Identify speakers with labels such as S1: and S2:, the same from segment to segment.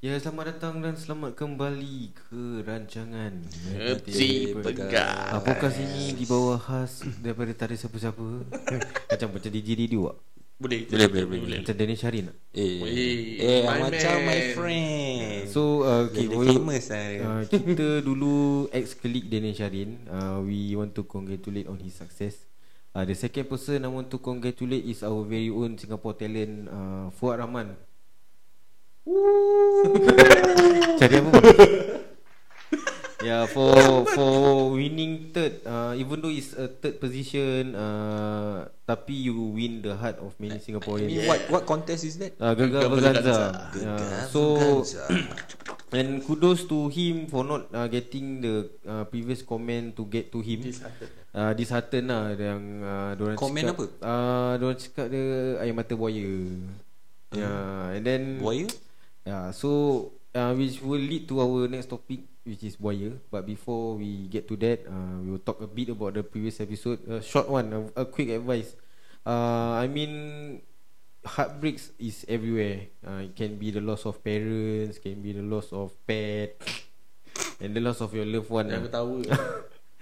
S1: Ya selamat datang dan selamat kembali ke rancangan
S2: Ngerti pegang
S1: Ah, podcast ini di bawah khas daripada tak ada siapa-siapa Macam macam DJ Didio tak?
S2: Boleh
S3: Boleh, boleh, boleh.
S1: Macam Daniel Sharin tak?
S3: Eh,
S2: Weh,
S3: eh
S2: my
S3: macam
S2: man.
S3: my friend.
S1: So uh, okay,
S3: Jadi
S1: we-
S3: famous lah dia.
S1: uh, Kita dulu ex-colleague Daniel Sharin uh, We want to congratulate on his success uh, The second person I want to congratulate is our very own Singapore talent uh, Fuad Rahman Cari apa? Yeah, for for winning third, uh, even though it's a third position, uh, tapi you win the heart of many
S3: I
S1: Singaporeans.
S3: mean, what what contest is that?
S1: Uh, Gegar
S2: Gegar
S1: Berganza.
S2: Berganza.
S1: Yeah. So and kudos to him for not uh, getting the uh, previous comment to get to him.
S2: Disheartened.
S1: Uh, disheartened lah yang uh, diorang
S3: Comment
S1: cakap,
S3: apa?
S1: Uh, diorang cakap dia air mata buaya. Yeah, and then
S3: Buaya?
S1: Yeah, so uh, which will lead to our next topic which is buaya. But before we get to that, uh, we will talk a bit about the previous episode. A short one, a, a quick advice. Uh, I mean, heartbreaks is everywhere. Uh, it can be the loss of parents, can be the loss of pet, and the loss of your loved one. Lah.
S2: aku tahu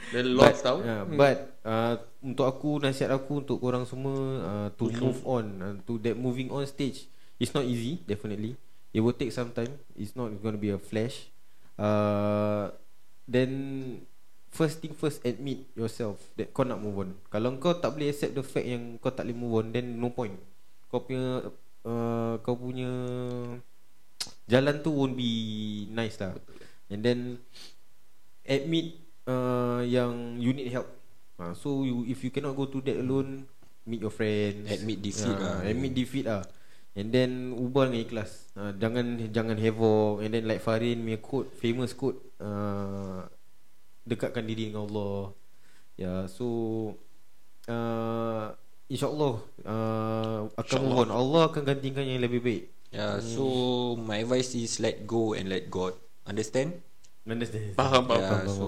S2: Dan lost tahu
S1: Yeah, But uh, untuk aku nasihat aku untuk korang semua uh, to move on uh, to that moving on stage. It's not easy, definitely. It will take some time. It's not going to be a flash. Uh, then first thing first admit yourself that kau nak move on. Kalau kau tak boleh accept the fact yang kau tak boleh move on, then no point. Kau punya uh, kau punya jalan tu won't be nice lah. And then admit uh, yang you need help. Uh, so you if you cannot go to that alone, meet your friends.
S3: Admit defeat
S1: Ah,
S3: lah.
S1: Admit defeat lah. And then ubah dengan ikhlas. Uh, jangan jangan havoc. And then like Farin punya quote, famous quote, uh, dekatkan diri dengan Allah. Ya, yeah, so uh, insyaallah uh, akan move on. Allah akan gantikan yang lebih baik.
S3: Yeah, so my advice is let go and let God. Understand?
S1: Understand?
S2: Faham faham
S3: Yeah,
S2: faham.
S3: so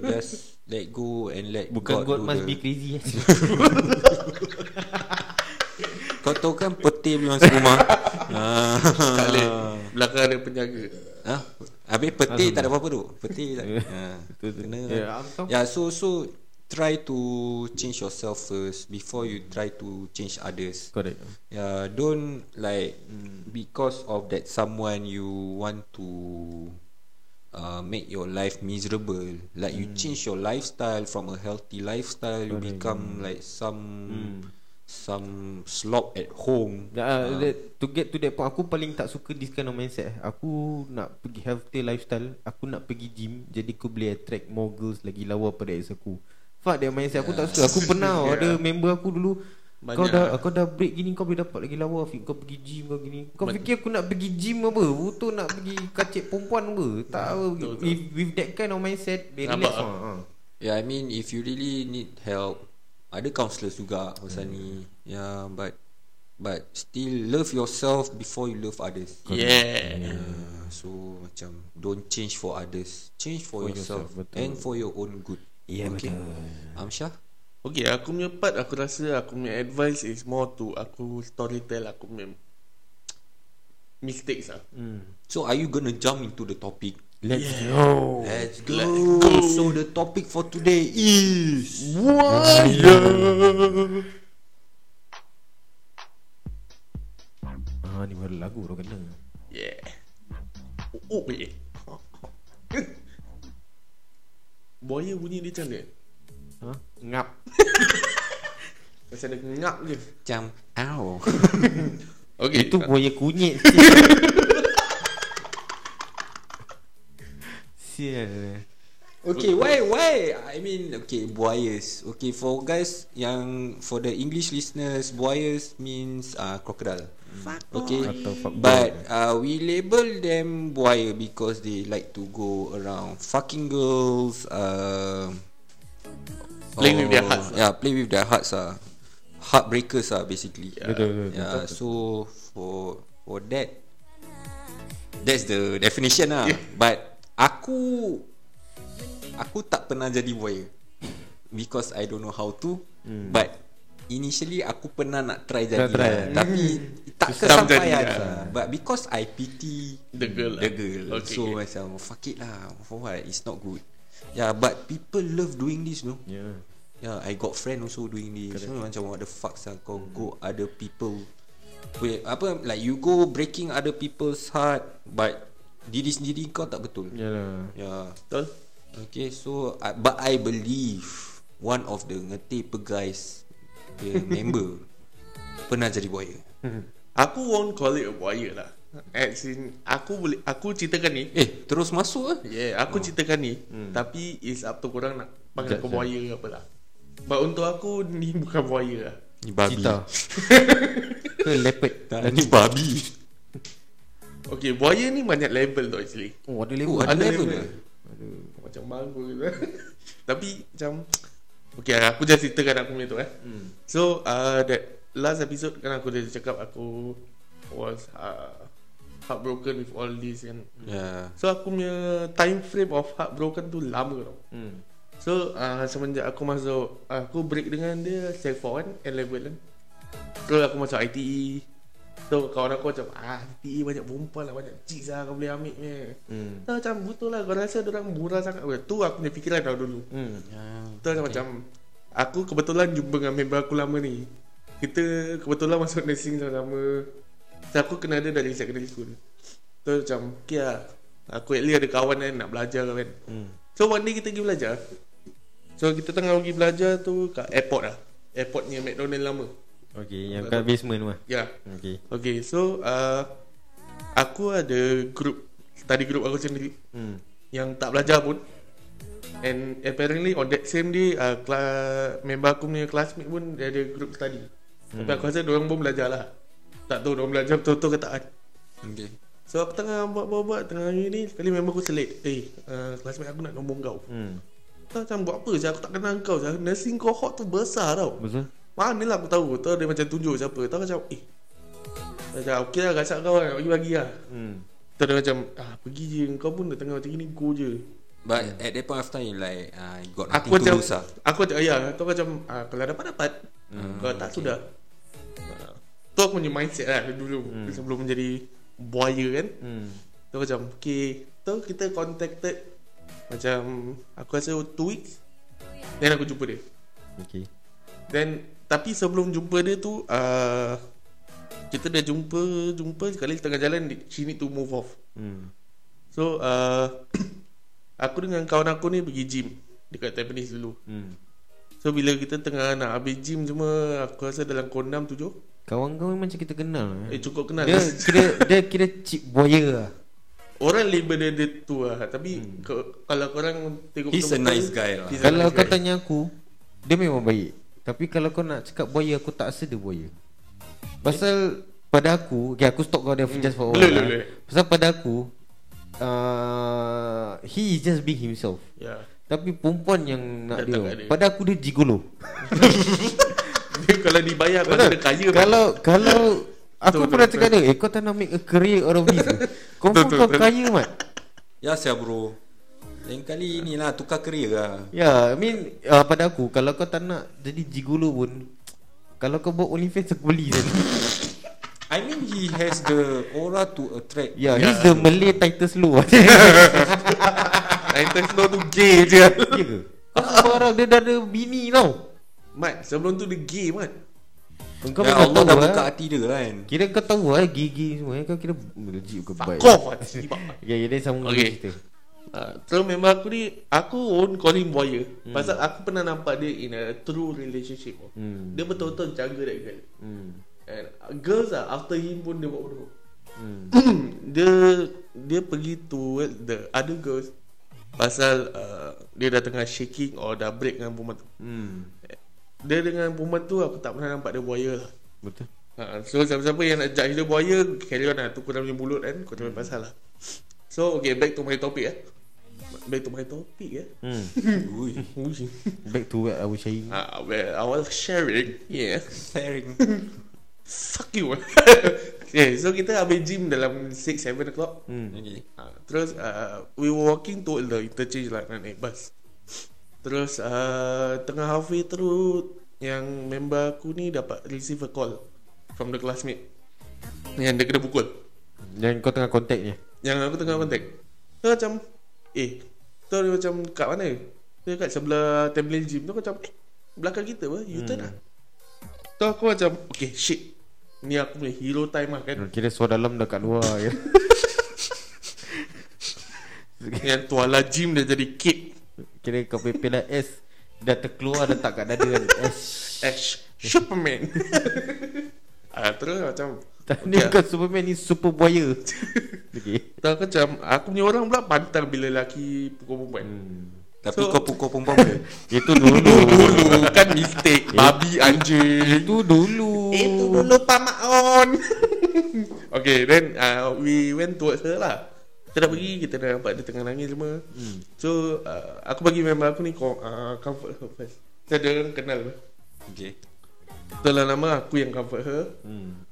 S3: just let go and let
S1: Bukan God,
S3: do
S1: must
S3: the-
S1: be crazy.
S3: Kau tahu kan peti belum masuk rumah. Ah.
S2: Tak boleh Belakang ada penjaga
S3: Ha? Habis peti tak ada apa-apa tu. Peti tak. Ha.
S1: Betul tu.
S3: Kena.
S1: Ya, I'm tahu.
S3: Yeah, so so try to change yourself first before you try to change others.
S1: Correct.
S3: Yeah, don't like because of that someone you want to uh, make your life miserable. Like you change your lifestyle from a healthy lifestyle, you become like some some slob at home.
S1: Uh, that, to get to that point Aku paling tak suka This kind of mindset. Aku nak pergi healthy lifestyle Aku nak pergi gym Jadi aku boleh attract more girls Lagi lawa pada ex aku. Fuck that mindset Aku tak suka. Aku pernah yeah. Ada member aku dulu Kau
S2: Banyak.
S1: dah kau dah break gini Kau boleh dapat lagi lawa Fik. Kau pergi gym kau gini. Kau fikir aku nak pergi gym apa? Betul nak pergi kacik perempuan apa? Tak apa. with, with that kind of mindset They
S2: Nampak
S1: relax ha.
S3: Yeah, I mean if you really need help, ada counsellors juga pasal ni. Yeah, but but still love yourself before you love others.
S2: Yeah
S3: Yeah, so macam don't change for others, change for,
S1: For
S3: yourself,
S1: yourself, betul.
S3: and for your own good.
S1: Ya
S3: okay.
S1: betul
S3: Amsyah?
S2: Okay aku punya part Aku rasa Aku punya advice is more to Aku storytell Aku punya Mistakes lah
S1: hmm.
S3: So are you gonna jump into the topic?
S1: Let's go
S3: Let's go.
S2: Let's go.
S3: So the topic for today is
S1: Ah ni baru lagu dah kena
S2: Yeah Oh, oh yeah Buaya bunyi dia macam mana?
S1: ha? Ngap
S2: Macam ada ngap je
S3: macam ow.
S2: Okay
S1: Itu buaya kunyit Sial
S3: Okay, why why? I mean, okay, buayas. Okay, for guys yang for the English listeners, buayas means uh, crocodile. Okay,
S1: Atau fuckboy.
S3: but uh, we label them buaya because they like to go around fucking girls. Uh,
S2: Playing with their hearts lah.
S3: Yeah, play with their hearts. Ah, heartbreakers. Ah, basically.
S1: Betul, betul, betul.
S3: Yeah, so for for that, that's the definition lah. But aku aku tak pernah jadi buaya because I don't know how to.
S1: Hmm.
S3: But initially aku pernah nak try jadi
S1: try,
S3: lah. tapi tak
S2: Susah
S3: kesampaian lah.
S2: ah.
S3: But because I pity
S2: The girl
S3: the
S2: lah.
S3: girl,
S2: Okay,
S3: so
S2: okay.
S3: macam fuck it lah. For what? It's not good. Yeah, but people love doing this, no.
S1: Yeah.
S3: Yeah, I got friend also doing this. So macam what the fuck sah kau go other people. Wait, apa like you go breaking other people's heart but diri sendiri kau tak betul.
S1: Yalah.
S3: Yeah.
S2: Betul?
S3: Okay, so uh, but I believe one of the ngeti guys the member pernah jadi buaya.
S2: Aku won't call it a buaya lah. As in, aku boleh aku ceritakan ni.
S3: Eh, terus masuk ah.
S2: Yeah, aku ceritakan ni. Tapi is up to korang nak panggil aku buaya ke apa lah. But untuk aku ni bukan buaya lah.
S3: Ni babi.
S1: Cita. Ke leopard.
S3: Tak, ni babi.
S2: Okay, buaya ni banyak level tu actually.
S1: Oh, ada level.
S3: Oh, ada
S2: Ada
S3: level
S2: level.
S3: ke?
S2: Macam bagus gitu. Tapi macam Okay aku just ceritakan aku punya tu eh
S1: Hmm.
S2: So uh, that last episode kan aku dah cakap aku was uh, heartbroken with all this kan
S3: Yeah.
S2: So aku punya time frame of heartbroken tu lama tau
S1: Hmm.
S2: So uh, semenjak aku masuk Aku break dengan dia Sec 4 kan N-level kan Terus aku masuk ITE So kawan aku macam Ah ITE banyak perempuan lah Banyak chicks lah Kau boleh ambil ni
S1: Hmm.
S2: So, macam betul lah Kau rasa orang murah sangat? Tu aku punya fikiran tau dulu
S1: Hmm.
S3: yeah.
S2: Tu okay. macam Aku kebetulan jumpa dengan member aku lama ni Kita kebetulan masuk nursing sama-sama So aku kenal dia dari secondary school Tu macam Okay lah Aku at least ada kawan kan nak belajar kan
S1: Hmm.
S2: So one day kita pergi belajar So kita tengah pergi belajar tu kat airport lah Airportnya McDonald lama
S1: Okay, yang kat basement tu lah.
S2: Ya yeah.
S1: Okay.
S2: Okay so uh, Aku ada group Study group aku sendiri
S1: Hmm.
S2: Yang tak belajar pun And apparently on that same day uh, kela- Member aku punya classmate pun Dia ada group study hmm. Tapi aku rasa diorang pun belajar lah Tak tahu diorang belajar betul-betul ke tak kan
S3: Okay.
S2: So aku tengah buat-buat Tengah ni ni Sekali member aku selit Eh uh, classmate aku nak nombor kau
S1: Hmm.
S2: Tak macam buat apa je Aku tak kenal kau je Nursing cohort tu besar tau
S1: Betul?
S2: Mana lah aku tahu Tahu dia macam tunjuk siapa Tahu macam Eh Macam okey lah Gasak kau Nak bagi-bagi lah
S1: Hmm.
S2: Tahu dia macam Ah pergi je Kau pun dah tengah macam ni Go je
S3: But at that point of time like uh, you got nothing
S2: Aku
S3: to
S2: macam
S3: lose lah.
S2: Aku macam Ya tu macam ah, Kalau dapat dapat
S3: Hmm,
S2: Kalau tak
S3: okay.
S2: sudah Ah, Tu aku punya mindset lah Dulu
S1: Hmm.
S2: Sebelum menjadi Buaya kan
S1: Hmm.
S2: Tu macam Okay Tu kita contacted Macam Aku rasa 2 weeks Then aku jumpa dia
S1: Okay.
S2: Then Tapi sebelum jumpa dia tu uh, Kita dah jumpa Jumpa sekali tengah jalan She need to move off
S1: Hmm.
S2: So uh, Aku dengan kawan aku ni Pergi gym Dekat Tampines dulu
S1: Hmm.
S2: So bila kita tengah nak habis gym semua Aku rasa dalam pukul 6 7
S1: Kawan kau memang macam kita kenal
S2: Eh
S1: eh.
S2: cukup kenal
S1: Dia kira dia kira cheap buaya lah.
S2: Orang label dia, dia tu lah Tapi hmm. ke, Kalau korang tengok
S3: He's a nice guy lah.
S1: Kalau
S2: nice
S1: kau
S2: guy.
S1: tanya aku, dia memang baik. Tapi kalau kau nak cakap buaya, aku tak rasa dia buaya. Pasal pada aku, okay, aku stop kau dia just for a
S2: Boleh,
S1: while.
S2: boleh,
S1: lah.
S2: boleh.
S1: Pasal pada aku, uh, he is just being himself.
S2: Ya
S1: Tapi perempuan yang nak dia,
S2: dia.
S1: pada aku dia gigolo.
S2: Dia Kalau dibayar Kalau dia kaya
S1: kalau kalau aku
S2: Betul,
S1: pernah
S2: betul,
S1: cakap dia, eh kau tak nak make a career out of this. Confirm
S2: Betul,
S1: kau kaya mat.
S3: Ya sia bro. Lain kali ni lah tukar career lah.
S1: Ya, I mean uh, pada aku kalau kau tak nak jadi gigolo pun kalau kau buat OnlyFans aku beli kan.
S3: I mean he has the aura to attract.
S1: Ya, yeah, he's the Malay Titus Low.
S2: Titan Snow tu gay je
S1: Ya ke? Kau sembarang dia dah ada bini tau.
S2: Mat sebelum tu dia gay Mat
S1: Kau
S3: ya Allah
S1: tahu
S3: dah
S1: lah.
S3: buka hati dia kan.
S1: Kira kau tahu lah gigi semua eh. Kau kira legit ke baik.
S2: Fuck off
S1: Ya, ya dia sambung
S2: Okay.
S1: okay. cerita.
S2: Uh, so memang aku ni Aku won't call him buaya hmm. Pasal aku pernah nampak dia In a true relationship
S1: Hmm.
S2: Dia betul-betul jaga that girl
S1: Hmm.
S2: And uh, girls lah After him pun dia buat bodoh
S1: Hmm.
S2: Dia Dia pergi to The other girls Pasal uh, Dia dah tengah shaking Or dah break dengan perempuan tu
S1: Hmm.
S2: Dia dengan perempuan tu Aku tak pernah nampak dia buaya lah
S1: Betul.
S2: Ha, so siapa-siapa yang nak judge dia buaya Carry on lah Tu korang punya mulut kan Kau jangan pasal lah So okay back to my topic eh Back to my topic eh
S1: Hmm.
S3: Ui.
S1: Back to what I was saying.
S2: Ah, well, I was sharing Yeah
S3: Sharing.
S2: Fuck you Okay so kita habis gym dalam 6-7 o'clock
S1: Hmm.
S3: Okay.
S2: ha, Terus uh, We were walking to the interchange lah Nak naik bus Terus uh, Tengah halfway through Yang member aku ni dapat receive a call From the classmate Yang dia kena pukul
S1: Yang kau tengah contact ni
S2: Yang aku tengah contact macam Eh Tu dia macam kat mana? Dia kat sebelah Temple Gym Tu aku macam Eh belakang kita apa? You turn lah. Tu aku macam Okay shit. Ni aku punya hero time lah kan.
S1: Kira suara dalam dah kat luar ya.
S2: Yang tuala gym dia jadi cake
S1: Kira kau punya pilar S Dah terkeluar dah tak kat dada kan. S
S2: Ash. Superman ah, Terus macam
S1: Ni bukan Superman ni Super Buaya Okay
S2: Tak macam Aku punya orang pula pantang Bila lelaki pukul perempuan. Hmm.
S3: Tapi
S2: So-
S3: kau pukul perempuan boleh?
S1: Itu dulu.
S2: Dulu kan mistake. Babi anjing.
S1: Itu dulu.
S2: Itu dulu Pak Maon. Okay then uh, We went towards her lah. Kita dah pergi Kita dah nampak dia tengah nangis semua. Hmm. So uh, Aku bagi member aku ni uh, Comfort her first. Dia orang kenal.
S3: Okay
S2: Setelah lama aku yang comfort her
S1: hmm.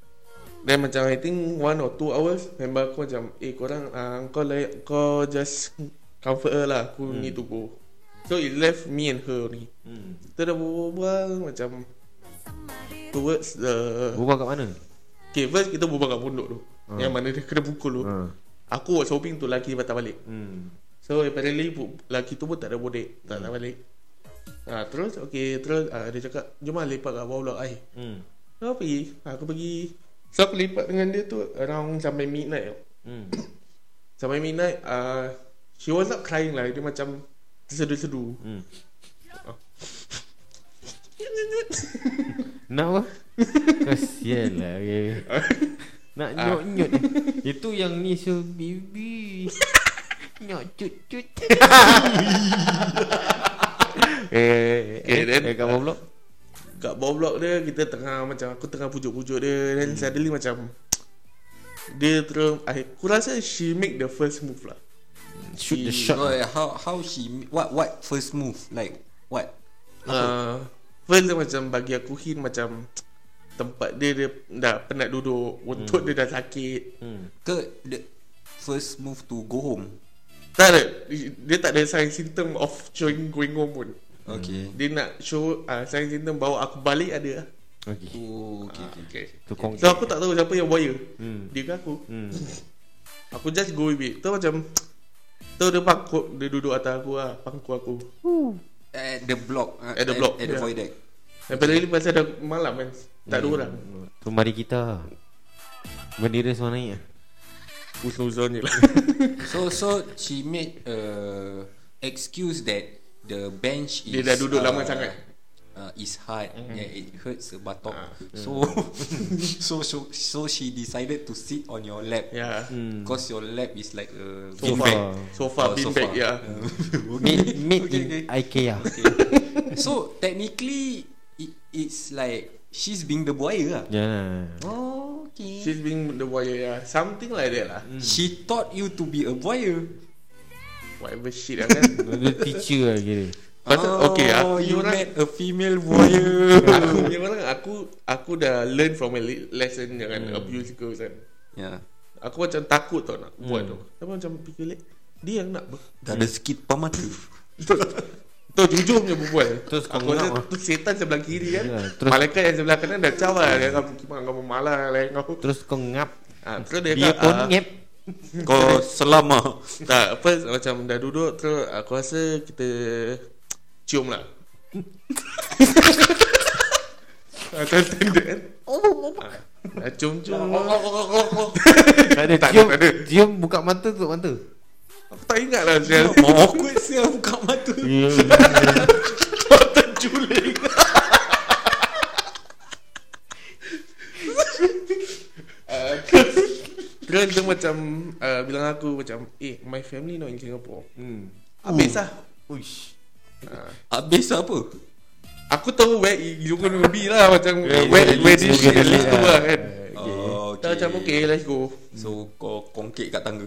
S2: Then macam I think One or two hours Member aku macam Eh korang uh, Kau like Kau just Comfort her lah Aku hmm. need to go So it left me and her ni
S1: Hmm.
S2: Kita dah berbual Macam Towards the
S1: Berbual kat mana?
S2: Okay first kita berbual kat pondok tu
S1: Hmm.
S2: Yang mana dia kena pukul tu
S1: Ha.
S2: Aku was hoping tu lelaki patah balik
S1: Hmm.
S2: So apparently Lelaki tu pun tak ada bodek Tak nak balik ha, Terus okay Terus uh, dia cakap Jom lah lepak kat bawah blok I
S1: Hmm.
S2: Aku pergi Aku pergi So aku lepak dengan dia tu Around sampai midnight.
S1: Hmm.
S2: Sampai midnight uh, She was not crying lah Dia macam Tersedu-sedu
S1: Hmm. Nak apa? Kasihan lah okay. Nak nyot-nyot Itu yang ni so baby Nyot cut-cut Eh,
S2: Okay,
S1: eh,
S2: then-
S1: eh, kat bawah blok
S2: Kat bawah blok dia Kita tengah macam Aku tengah pujuk-pujuk dia Then suddenly macam Dia terus I, Aku rasa she make the first move lah.
S1: Shoot the
S2: She-
S1: shot.
S3: So how how she what what first move? Like what?
S2: uh, First dia macam bagi aku hint macam Tempat dia dia dah penat duduk Untuk dia dah sakit.
S1: Hmm.
S3: Ke the first move to go home.
S2: Tak ada. Dia tak ada sign symptom of showing going home pun
S3: Okay.
S2: Dia nak show uh, sign symptom bawa aku balik ada lah
S1: Okay
S3: Oh, okay, okay.
S2: okay.
S1: Tu kong
S2: So aku tak tahu siapa yang buaya
S1: Hmm.
S2: Dia ke aku
S1: Hmm.
S2: Aku just go with it Tu macam Tu dia pangkuk Dia duduk atas aku lah Pangkuk aku
S3: At the block. uh,
S2: At the block,
S3: At, the
S2: yeah.
S3: void deck.
S2: Apparently pasal dah malam kan Tak ada orang
S1: Tu mari kita Bendera semua naik
S2: Uzon-uzon je lah
S3: So so she made a excuse that the bench is
S2: Dia dah duduk lama sangat.
S3: Uh, is hard mm yeah, it hurts the buttock
S2: Ah.
S3: so, so so so she decided to sit on your lap
S1: Hmm.
S3: because your lap is like a
S2: Sofa
S1: Sofa.
S2: Sofa
S3: Oh,
S2: beanbag
S3: sofa.
S2: ya
S1: Made, made
S3: Okay,
S1: in
S3: okay.
S1: IKEA
S3: so technically it, it's like she's being the buaya lah.
S1: Lah
S3: Oh, okay.
S2: She's being the buaya ya Something like that lah
S3: She taught you to be a buaya.
S2: Whatever shit lah kan
S1: Dia teacher lah kira.
S2: Pasal okay aku
S3: you
S2: punya orang
S3: met a female buaya.
S2: Aku punya orang Aku Aku dah learn from my le- lesson Jangan abuse girls kan
S3: yeah.
S2: Aku macam takut tau nak buat tu Tapi macam fikir like, Dia yang nak ber-
S3: Dah ada sikit pamata.
S2: Tu jujur punya berbual.
S1: Terus kau
S2: Aku rasa tu setan sebelah kiri kan?
S1: Ya, terus-
S2: Malaikat yang sebelah kanan dah caw lah Dia kata Kimak kamu malah lah kau.
S1: Terus kau ngap.
S2: Ha, Terus dia
S1: Dia
S2: kata
S1: pun
S2: ah,
S1: ngap
S3: Kau selama.
S2: Tak First macam dah duduk Terus aku rasa kita Cium lah Macam tanda kan Ah, Cium-cium
S1: Tak ada
S2: Tak ada,
S1: cium. Cium buka mata tutup mata
S2: Aku tak ingat lah Sial
S3: Mau awkward siapa buka mata.
S2: Mata juling Ah, Terus dia macam uh, Bilang aku macam Eh my family not in Singapore.
S1: Hmm.
S2: Habis lah.
S1: Uish.
S3: Habis apa?
S2: Aku tahu where you gonna be lah Macam
S1: Yeah,
S2: where,
S1: yeah,
S2: where
S1: yeah,
S2: this shit to
S1: yeah.
S2: lah. kan?
S3: Oh,
S2: Tak macam okay. Let's go.
S3: So kau kongkek kat tangga.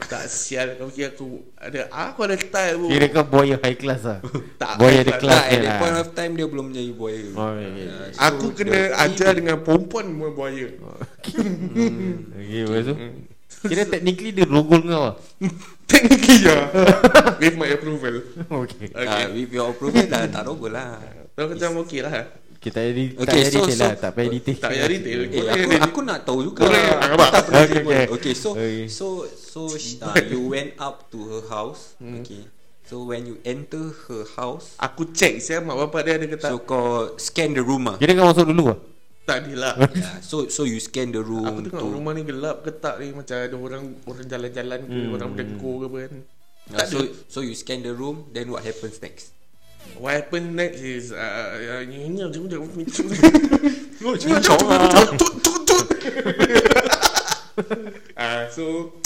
S2: Tak sial. Kau kira aku Ada Aku ada style pun
S1: Kira kau boy high class lah.
S2: Tak
S1: Boy
S2: high
S1: ada
S2: class.
S1: kelas
S3: Tak, at
S1: dia
S3: that
S1: lah
S3: point of time dia belum jadi buaya.
S1: Oh, okay.
S3: Yeah, so
S2: Aku kena ajar dengan perempuan semua buaya.
S1: Okay lepas tu? Kira technically dia rogol kau lah.
S2: Technically ya. With my approval.
S1: Okay.
S2: Okay.
S3: Ah, with your approval dah tak rogol lah.
S2: So macam okey lah
S1: Kita tak payah tak
S3: Okay,
S1: payah
S3: so-
S1: detail
S3: so-
S1: lah Tak payah detail
S2: Tak payah detail
S3: Eh,
S2: Korang
S3: aku,
S2: yang edit.
S3: aku nak tahu juga.
S2: Yang-
S3: Aku tak pernah
S1: Okay,
S3: jumpa.
S1: okay.
S3: Okay, so
S1: Okay.
S3: so so uh, you went up to her house. Okay. So when you enter her house,
S2: Aku check saya mak bapak dia ada ke tak
S3: so kau scan the room ah.
S1: Kira kau masuk dulu lah
S2: Tak ada lah
S3: Yeah, so so you scan the room
S2: Aku tengok
S3: to
S2: rumah ni gelap ke tak ni Macam ada orang Orang jalan-jalan ke
S1: Hmm.
S2: Orang berdengkur ke apa kan Tak
S3: so
S2: ada
S3: so you scan the room, then what happens next?
S2: What happen next is uh, uh, Ni ni macam macam macam
S3: No,
S2: Ah, so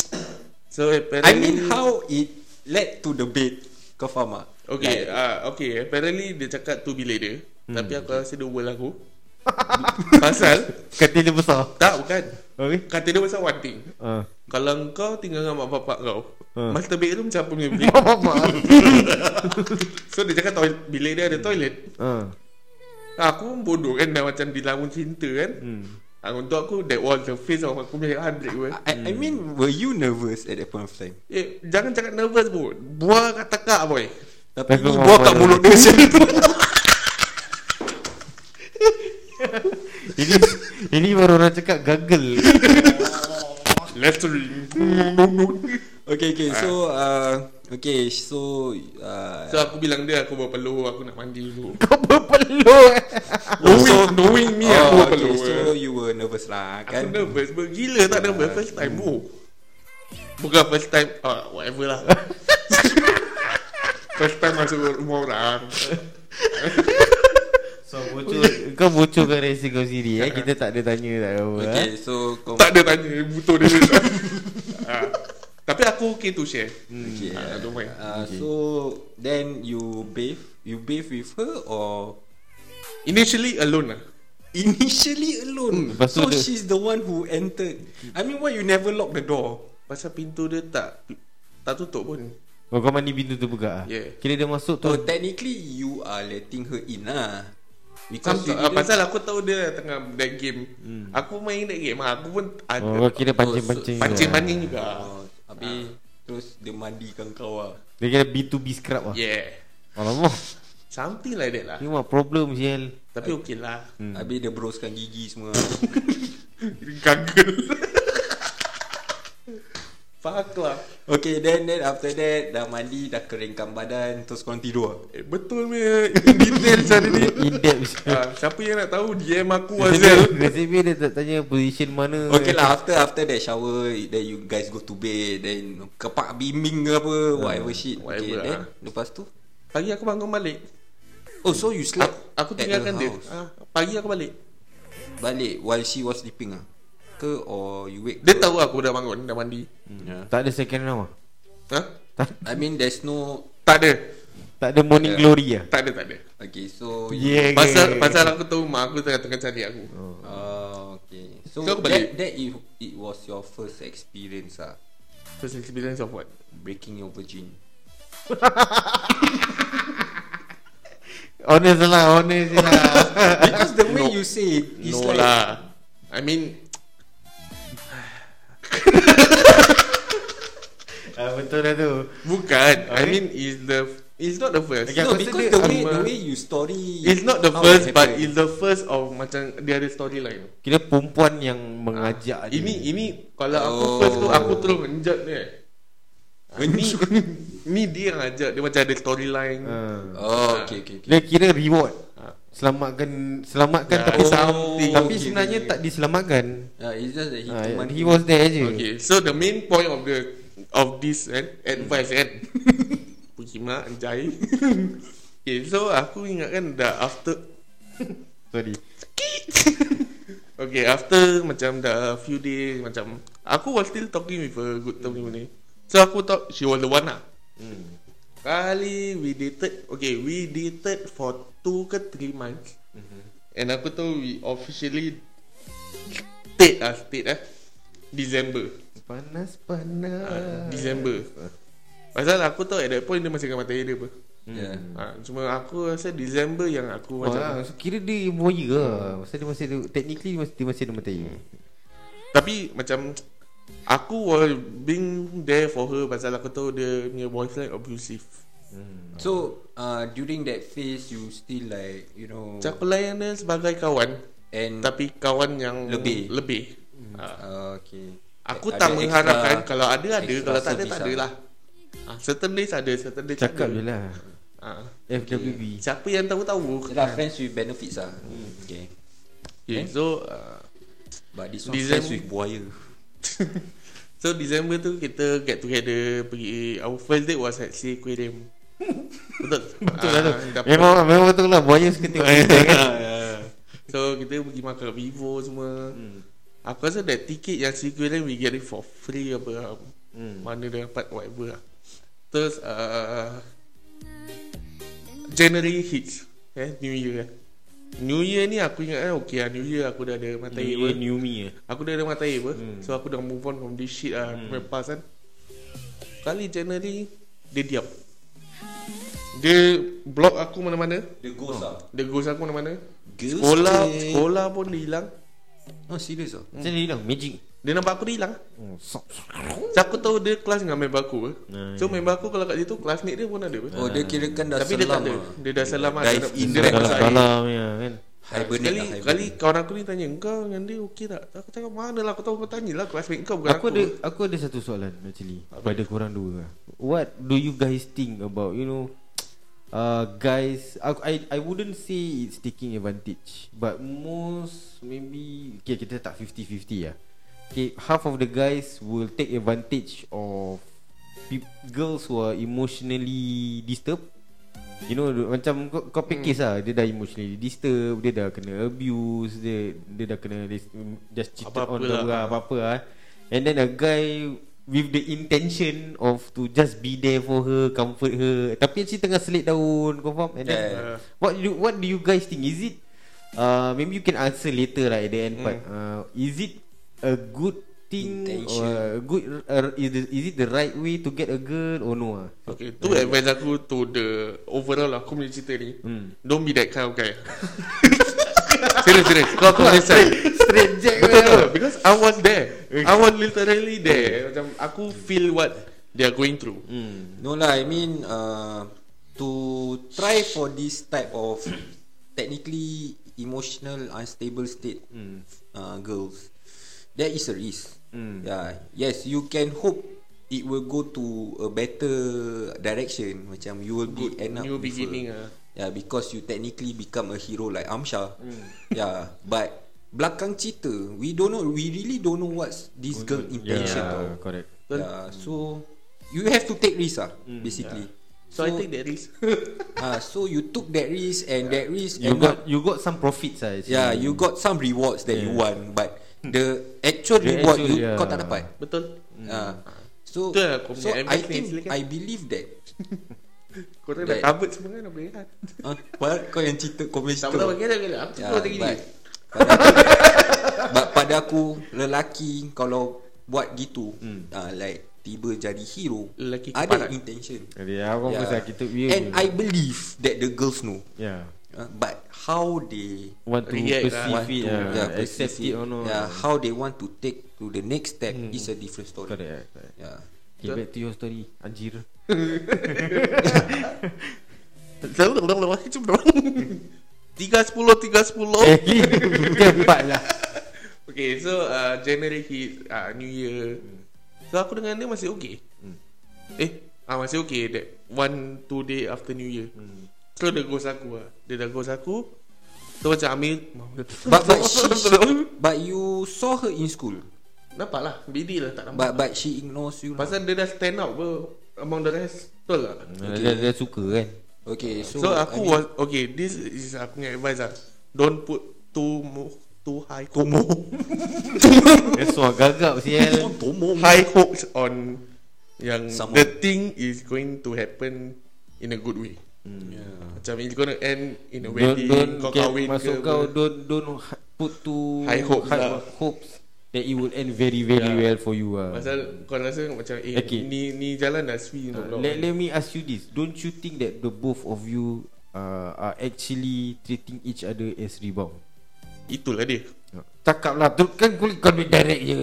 S2: so apparently
S3: I mean how it led to the bed. Kau faham tak?
S2: Okay,
S3: Like,
S2: ah okay. Apparently dia cakap tu bilik dia. Hmm. Tapi aku rasa dia world aku. Pasal
S1: Katil dia besar
S2: tak bukan.
S1: Okay
S2: Kata dia pasal one thing.
S1: uh.
S2: Kalau kau tinggal dengan mak bapak kau,
S1: Hmm.
S2: master bedroom macam apa punya bilik? so dia cakap toilet, bilik dia ada toilet.
S1: uh.
S2: Aku pun bodoh kan dah macam dilamun cinta kan.
S1: Hmm.
S2: Ah, untuk aku that was the face of aku punya heartbreak pun.
S3: I, I mean, were you nervous at that point of time?
S2: Eh, jangan cakap nervous pun. Buah kat tekak boy.
S3: Tapi ni buah kat mulut
S1: dia.
S3: dia sial.
S1: Ini Ini baru orang cakap gagal
S2: Let's ring.
S3: Okay, okay. So, uh, okay, so, uh,
S2: So aku bilang dia aku bawa peluh, aku nak mandi dulu.
S1: Kau berpeluh eh
S2: Knowing, knowing me aku
S3: oh,
S2: bawa
S3: okay,
S2: peluh.
S3: so
S2: eh.
S3: you were nervous lah,
S2: Aku
S3: kan?
S2: nervous Gila tak nervous First time oh. Bukan first time ah, Whatever lah First time masuk rumah orang
S1: So bocor Kau bocorkan rahsia kau sendiri eh Kita tak ada tanya tak ada apa
S3: Okay,
S1: eh?
S3: so, kau,
S2: Tak ada tanya Butuh dia ah. Tapi aku okay to share
S3: okay,
S2: Ah, don't mind.
S3: uh, so, then you bathe, you bathe with her or
S2: Initially alone lah
S3: initially alone?
S1: Lepas tu
S3: so,
S1: dia-
S3: she's the one who entered. I mean, why you never lock the door?
S2: Pasal pintu dia tak Tak tutup pun
S1: Oh, kau mandi pintu tu buka ah?
S2: Yeah.
S1: Kira dia masuk tu
S3: So, technically, you are letting her in lah. Because you
S2: uh, Pasal aku tahu dia tengah that game. Aku main that game Aku pun ada
S1: Oh, kira pancing-pancing juga.
S2: Pancing-pancing juga.
S3: Oh, habis terus dia mandikan kau lah.
S1: Dia kira B2B scrub lah
S2: Yeah.
S1: Alamak.
S2: Something like that lah.
S1: Ni mah problem sial
S2: Tapi okay lah.
S3: Hmm. Habis dia broskan gigi semua.
S2: Gagal Fuck lah
S3: okay, then then after that dah mandi, dah keringkan badan, terus korang tidur.
S2: eh, Betul punya In detail macam ni
S1: In depth
S2: ah, Siapa yang nak tahu? DM aku Azal
S1: Nasib dia tak tanya position mana.
S3: Okay lah after after that shower then you guys go to bed then kepak bimbing ke apa whatever shit. Okay
S2: whatever
S3: then
S2: lah.
S3: lepas tu?
S2: Pagi aku bangun balik.
S3: Oh so you slept
S2: aku tinggalkan dia. ah, Pagi aku balik.
S3: Balik while she was sleeping ah ke or you wake
S2: Dia tahu aku dah bangun Dah mandi.
S3: Yeah.
S1: Tak ada second round lah
S2: ha?
S3: I mean there's no
S2: Tak ada.
S1: Tak ada morning
S3: Yeah.
S1: glory lah
S2: Tak ada tak ada.
S3: Okay so
S1: Yeah.
S2: Pasal
S1: okay.
S2: pasal aku tahu mak aku tengah-tengah cari aku.
S3: Uh, okay. So,
S2: So,
S3: that that it, it was your first experience ah?
S2: First experience of what?
S3: breaking your virgin.
S1: Honest lah Honest lah.
S3: Because the way you say it is
S2: no
S3: like
S2: lah. I mean
S1: ah, Betul dah tu.
S2: Bukan. I mean is the It's not the first.
S1: Okay,
S3: no
S1: aku
S3: because the way the way you story
S2: It's not the first
S3: it
S2: But it's the first of Macam Dia ada storyline.
S1: Kira perempuan yang mengajak dia.
S2: Ini ini Kalau aku
S3: Oh.
S2: first tu Aku terus menjat dia. Ah, Ni Ni dia yang ajak. Dia macam ada storyline.
S1: Ah.
S3: oh okay okay, okay.
S1: Dia kira reward Selamatkan Selamatkan
S2: Ya,
S1: tapi
S2: oh,
S1: Tapi
S3: okay,
S1: sebenarnya
S3: okay.
S1: tak diselamatkan.
S3: Uh, it's just that he command
S1: He was there je
S2: Okay So the main point of the Of this kan Advice kan Puji mak Anjay. Okay so aku ingatkan Dah after
S1: Sorry.
S2: Okay after Macam dah few days Macam Aku was still talking with a good term ni. So aku thought She was the one lah.
S1: Hmm.
S2: Kali we dated Okay we dated For 2 ke 3 months.
S1: Mhm.
S2: And aku tahu We officially State lah State lah. December.
S1: Panas-panas.
S2: Ah, December. Pasal aku tahu At that point dia masih dengan mata air dia apa.
S3: Yeah.
S2: ha, Cuma aku rasa December yang aku
S1: Oh,
S2: macam
S1: lah. so, kira dia boya ke Pasal dia masih Technically dia masih, dia masih ada mata air
S2: Tapi macam Aku was being there for her Pasal aku tahu dia punya boyfriend abusive
S3: So uh, during that phase you still like you know
S2: layan dia sebagai kawan
S3: and
S2: Tapi kawan yang
S3: Lebih.
S2: Lebih. Ha.
S3: uh, okay.
S2: Aku
S3: Ada
S2: tak
S3: extra-
S2: mengharapkan Kalau ada ada. Kalau tak ada tak ada lah. Ha, Certain days ada Certain days
S1: Cakap
S2: ada.
S1: je lah
S2: ha.
S1: FWB
S2: Siapa yang tahu-tahu?
S3: Yelah friends with benefits lah. Okay.
S2: Okay, So uh,
S3: But this one
S2: December-
S3: friends with buaya.
S2: So December tu kita get together Pergi Our first date was at Sea Aquarium Betul.
S1: Betul lah tu.
S2: Ah,
S1: Memang memang betul lah. Buaya suka tengok kita kan?
S2: So kita pergi makan kat Vivo semua. Hmm. Aku rasa that ticket yang Sea Aquarium We get it for free apa. Hmm. Mana dia dapat whatever lah. Terus uh, January hits eh, New Year. New Year ni aku ingat eh, Okay lah New Year aku dah ada mata air
S1: New. Year, New Me eh.
S2: Aku dah ada mata air hmm. So aku dah move on from this shit lah. Hmm. Past kan. Kali January Dia diam Dia block aku mana-mana.
S3: The ghost lah.
S2: Dia ghost aku mana-mana.
S3: Ghost
S2: Sekolah
S3: ke?
S2: Sekolah pun dia hilang.
S3: Oh serious lah
S1: Macam dia hilang? Magic.
S2: Dia nampak aku dia hilang.
S1: Oh, sok.
S2: So aku tahu dia kelas dengan member aku.
S1: Nah,
S2: So member aku kalau kat situ Classmate dia pun ada.
S3: Oh dia kira kan dah
S2: Tapi dia tak
S3: selam
S2: ada.
S3: lah
S2: Dia dah selam lah.
S3: Dive
S2: Dia,
S3: in
S2: dia dah
S3: dalam-
S1: Dalam ya kan
S3: Hibernate
S2: Sekali,
S3: lah
S2: kali kawan aku ni tanya Engkau dengan dia okey tak Aku cakap mana lah Aku tahu kau tanya lah Classmate kau bukan
S1: Aku
S2: aku
S1: ada aku ada satu soalan actually pada korang dua. lah. What do you guys think about you know uh guys I I, I wouldn't say it's taking advantage but most maybe okay kita tak 50-50 lah. Okay half of the guys will take advantage of pe- girls who are emotionally disturbed You know macam kau, kau pick case lah Dia dah emotionally disturbed Dia dah kena abuse Dia dia dah kena Just cheated
S2: Apa-apa
S1: on
S2: lah.
S1: lah. Apa-apa lah And then a guy With the intention Of to just be there for her Comfort her Tapi actually tengah selit daun Kau faham And then
S3: Yeah.
S1: What you what do you guys think Is it uh, Maybe you can answer later lah At the end part uh, Is it A good
S3: Intention.
S1: Or a good uh, is, it, is it the right way To get a girl Or no ah?
S2: Okay Tu advice aku to the Overall lah Aku punya cerita ni
S1: Hmm.
S2: Don't be that kind of guy. Serius serius Kau aku understand
S1: Straight jack
S2: Betul betul. Because I was there I was literally there Macam aku feel what They are going through.
S1: Hmm.
S3: No lah I mean uh, To try for this type of Technically Emotional Unstable state uh, Girls There is a risk
S1: Mm.
S3: Yeah Yes you can hope It will go to A better Direction Macam you will be
S2: Good
S3: end up
S2: new beginning
S3: a,
S2: ah.
S3: Yeah because you technically Become a hero like Amsha Yeah But Belakang cerita We don't know We really don't know What's this girl intention
S1: Yeah,
S3: tau.
S1: correct.
S3: Yeah, so you have to take risk ah, basically.
S2: So, I take that risk
S3: Ah, so you took that risk and that risk
S1: You got you got some profits ah.
S3: yeah, you got some rewards that you
S1: Yeah.
S3: want, but the actual
S1: The
S3: reward
S1: actual,
S3: you
S1: yeah.
S3: kau tak dapat.
S2: Betul
S3: Ah, so
S2: Betul lah, kau
S3: so
S2: punya
S3: I think
S2: silakan.
S3: I believe that.
S2: Korang dah
S3: That-
S2: covered semua kan Apa yang
S3: ah, padahal kau yang cerita komen
S2: Tak
S3: cerita.
S2: apa bagi dah kena Aku
S3: Yeah,
S2: cakap ni
S3: pada aku, but pada aku lelaki kalau buat gitu, ah, like tiba jadi hero,
S2: Lelaki
S3: ada
S2: keparat.
S3: intention.
S1: Jadi apa yeah. pasal kita
S3: And I believe that the girls know.
S1: yeah
S3: Uh, but how they
S1: want to
S2: React
S1: perceive
S3: want
S1: it
S3: to
S1: uh,
S3: yeah,
S1: accept
S3: perceive
S1: it or not.
S3: Yeah, how they want to take to the next step is a different story.
S1: Correct. correct.
S3: Yeah.
S1: Okay, back to your story, Anjir.
S2: Tiga sepuluh Tiga sepuluh
S1: cepat lah.
S2: Okay so uh, January hit uh, New Year So aku dengan dia masih okay Eh ah, Masih okay That one two day after New Year So dia ghost aku lah Dia dah ghost aku So macam ambil
S3: But but she, she but you saw her in school.
S2: Nampak lah BD lah tak nampak
S3: But but she ignores you. Now.
S2: Pasal dia dah stand out ber, Among the rest Betul lah
S1: Dia, dia suka kan.
S3: Okay, so,
S2: So, aku
S3: I mean,
S2: was Okay this is aku punya advice lah Don't put too mo, Too high Tomo
S1: Dia suara gagap sial.
S2: High hopes on Yang
S3: Someone.
S2: The thing is going to happen In a good way
S3: yeah.
S2: Macam it's gonna end In a
S1: Don't
S2: wedding
S1: don't
S2: Kau
S1: okay,
S2: kahwin
S1: masuk
S2: ke
S1: kau
S2: apa.
S1: don't don't ha- put too
S2: High hopes lah.
S1: hopes that it will end very very
S2: Yeah.
S1: well for you ah.
S2: Pasal kau rasa macam Eh
S1: Okay.
S2: ni, ni jalan dah sweet
S1: Uh,
S2: uh,
S1: let, let me ask you this Don't you think that the both of you uh, Are actually treating each other as rebound
S2: Itulah dia
S1: Cakap lah tu Kan kulit kau ambil direct je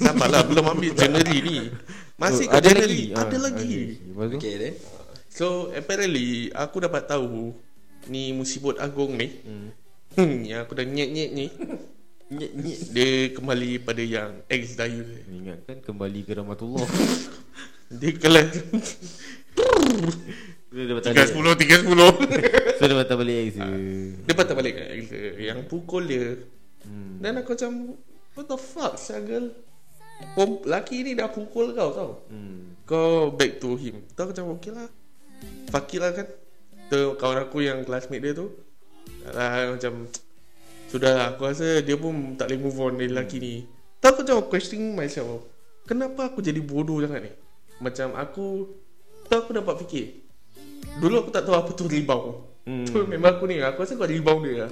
S2: Sabarlah belum ambil January ni Masih
S1: Oh,
S2: kat January
S1: Ah,
S2: Ada lagi
S1: Lepas tu
S3: Okay then.
S2: So apparently aku dapat tahu ni musibut agung ni. Hmm. yang aku dah nyet-nyet ni
S1: Nyet nyet
S2: dia kembali pada yang ex Dayul.
S1: Ingatkan kembali ke rahmatullah
S2: Dia kelas
S1: patah
S2: 310
S1: balik
S2: 310.
S1: So dia patah balik ex dia
S2: dia patah balik ex yang pukul dia.
S1: hmm.
S2: Dan aku macam What the fuck Syagel Pom, Laki ni dah pukul kau tau
S1: Hmm.
S2: Kau back to him Tu aku macam okay lah Fuck it lah kan. Tu kawan aku yang classmate dia tu. Lah, Macam Sudah lah Aku rasa dia pun tak boleh move on dari lelaki ni. Tu aku macam questioning myself. Kenapa aku jadi bodoh sangat ni? Macam aku Tu aku dapat fikir. Dulu aku tak tahu apa tu rebound.
S1: Hmm.
S2: Tu memang aku ni Aku rasa kau rebound dia. Lah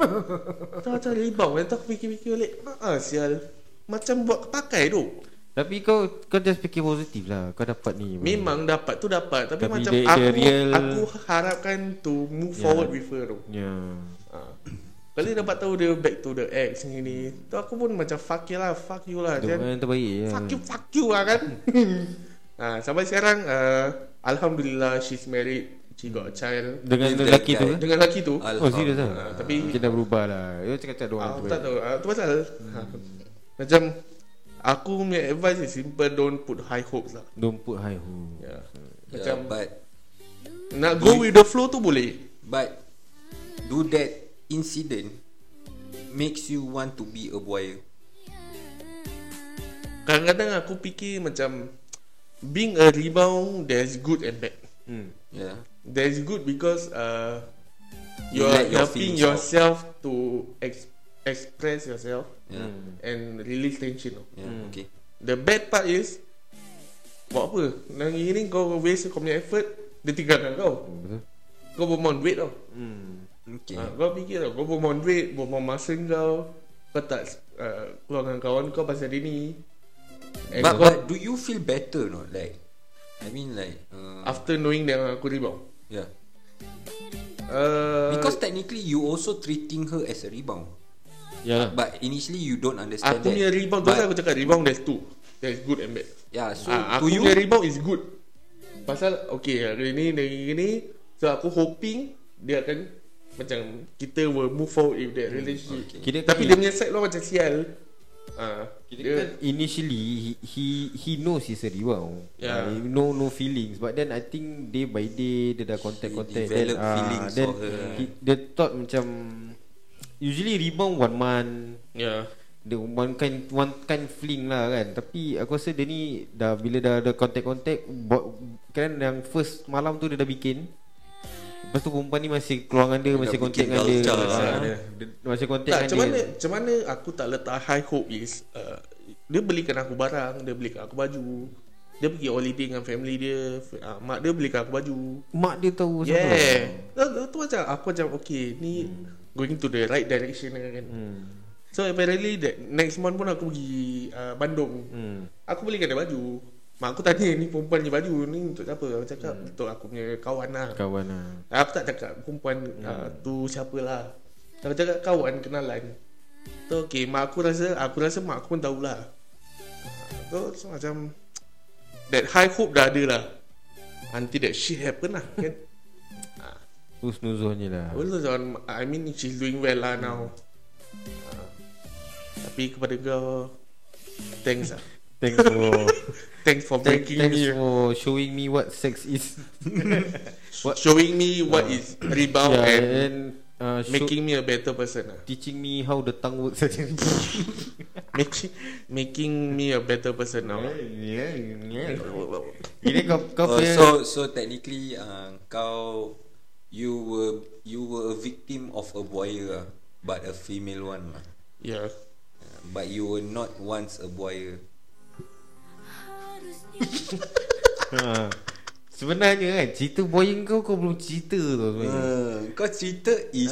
S2: Tu macam rebound Tu aku fikir-fikir balik. Haa sial. Macam buat pakai tu
S1: Tapi kau Kau just fikir positif lah Kau dapat ni
S2: Memang dapat tu dapat Tapi,
S1: Tapi
S2: macam
S1: dia-
S2: aku
S1: dia real-
S2: Aku harapkan to move
S1: Ya.
S2: forward with her tu
S1: Ya
S2: ha. Kali dapat tahu dia back to the ex ni ni Tu aku pun macam fuck you lah Fuck you lah
S1: Itu
S2: Jangan,
S1: yang terbaik ya.
S2: Fuck you fuck you lah kan ha, Sampai sekarang uh, Alhamdulillah she's married She got a child
S1: Dengan
S3: With
S1: lelaki tu ke?
S2: Dengan lelaki tu
S1: Oh serius lah
S2: Ah, tapi-
S1: Mungkin dah berubah lah Dia cakap-cakap doang
S2: Aku
S1: tu
S2: tak
S1: kan.
S2: tahu ah, Tu pasal ha. Macam Aku punya advice is simple Don't put high hopes lah
S1: Don't put high hope
S2: yeah.
S3: Yeah,
S2: Macam
S3: but
S2: Nak go with the flow tu boleh
S3: but do that incident makes you want to be a buaya.
S2: Kadang-kadang aku fikir macam Being a rebound There's good and bad
S1: hmm.
S3: Yeah.
S2: There's good because uh,
S3: You
S2: You're
S3: your
S2: helping yourself To ex- express yourself
S3: Yeah.
S2: And release tension
S3: Yeah. Okay.
S2: The bad part is Buat apa? Lagi ni kau waste kau punya effort Dia tinggalkan kau.
S1: Betul
S2: Kau buang duit tau
S1: hmm.
S3: Okay.
S2: ha, Kau fikir tau Kau buang duit Buang masa kau. Kau tak uh, Keluar dengan kawan kau pasal dia ni. And
S3: But,
S2: kau,
S3: but do you feel better not like I mean like uh,
S2: After knowing that aku rebound?
S3: Yeah.
S2: Uh,
S3: because technically you also treating her as a rebound
S1: Lah
S3: but initially you don't understand
S2: Aku
S3: that
S2: punya rebound Tu aku cakap Rebound there's two There's good and bad
S3: yeah so to
S2: Aku
S3: you
S2: punya rebound is good Pasal Okay hari ni Dari ni So aku hoping Dia akan Macam Kita will move forward With that relationship
S3: okay.
S1: Kira
S2: Tapi dia punya side lu macam sial ah,
S1: Kira kan initially he, he he knows he's a rebound.
S2: Yeah.
S1: Uh, no no feelings. But then I think day by day dia dah contact
S3: He
S1: contact.
S3: develop feelings
S1: then
S3: for her.
S1: He, dia thought macam usually rebound one month.
S2: Yeah
S1: The one kind one kind fling lah kan. Tapi aku rasa dia ni dah bila dah ada contact contact kan yang first malam tu dia dah bikin. Lepas tu perempuan ni masih keluar dengan dia,
S3: Dia
S1: masih contact dengan dia.
S3: culture
S1: Ah,
S2: lah
S1: dia. Masih contact
S2: Tak,
S1: dengan
S2: macam
S1: dia.
S2: mana, macam mana aku tak letak high hope is uh, Dia belikan aku barang Dia belikan aku baju Dia pergi holiday dengan family dia uh, Mak dia belikan aku baju
S1: Mak dia tahu.
S2: Yeah tu, tu, tu macam Aku macam okay Ni going to the right direction kan.
S1: Hmm.
S2: So apparently that Next month pun aku pergi uh, Bandung.
S1: Hmm.
S2: Aku belikan dia baju. Mak aku tanya ni perempuan ni baju Ni untuk siapa? Aku cakap untuk aku punya kawan lah.
S1: Kawan lah.
S2: Aku tak cakap perempuan uh, tu siapa lah? Aku cakap kawan kenalan. Tu okay mak aku rasa Aku rasa mak aku pun tahulah Tu so, macam That high hope dah ada lah. Until that shit happen lah kan
S1: Husnuzon je lah.
S2: John I mean she's doing well lah now. Ah. Tapi kepada kau Thanks lah.
S1: Thanks for
S2: Thanks for
S1: thank,
S2: breaking
S1: Thanks
S2: me
S1: for showing me what sex is. What,
S2: Showing me what is rebound
S1: Yeah
S2: and
S1: and uh, show,
S2: Making me a better person lah.
S1: Teaching me how the tongue works.
S2: Making making me a better person now.
S1: yeah, yeah. Ini kau kau
S3: Oh, so so technically uh, kau you were you were a victim of a buaya lah, but a female one lah.
S2: Yeah.
S3: But you were not once a buaya.
S1: ha. Sebenarnya kan Cerita boying kau Kau belum cerita tu sebenarnya
S3: Uh, kau cerita is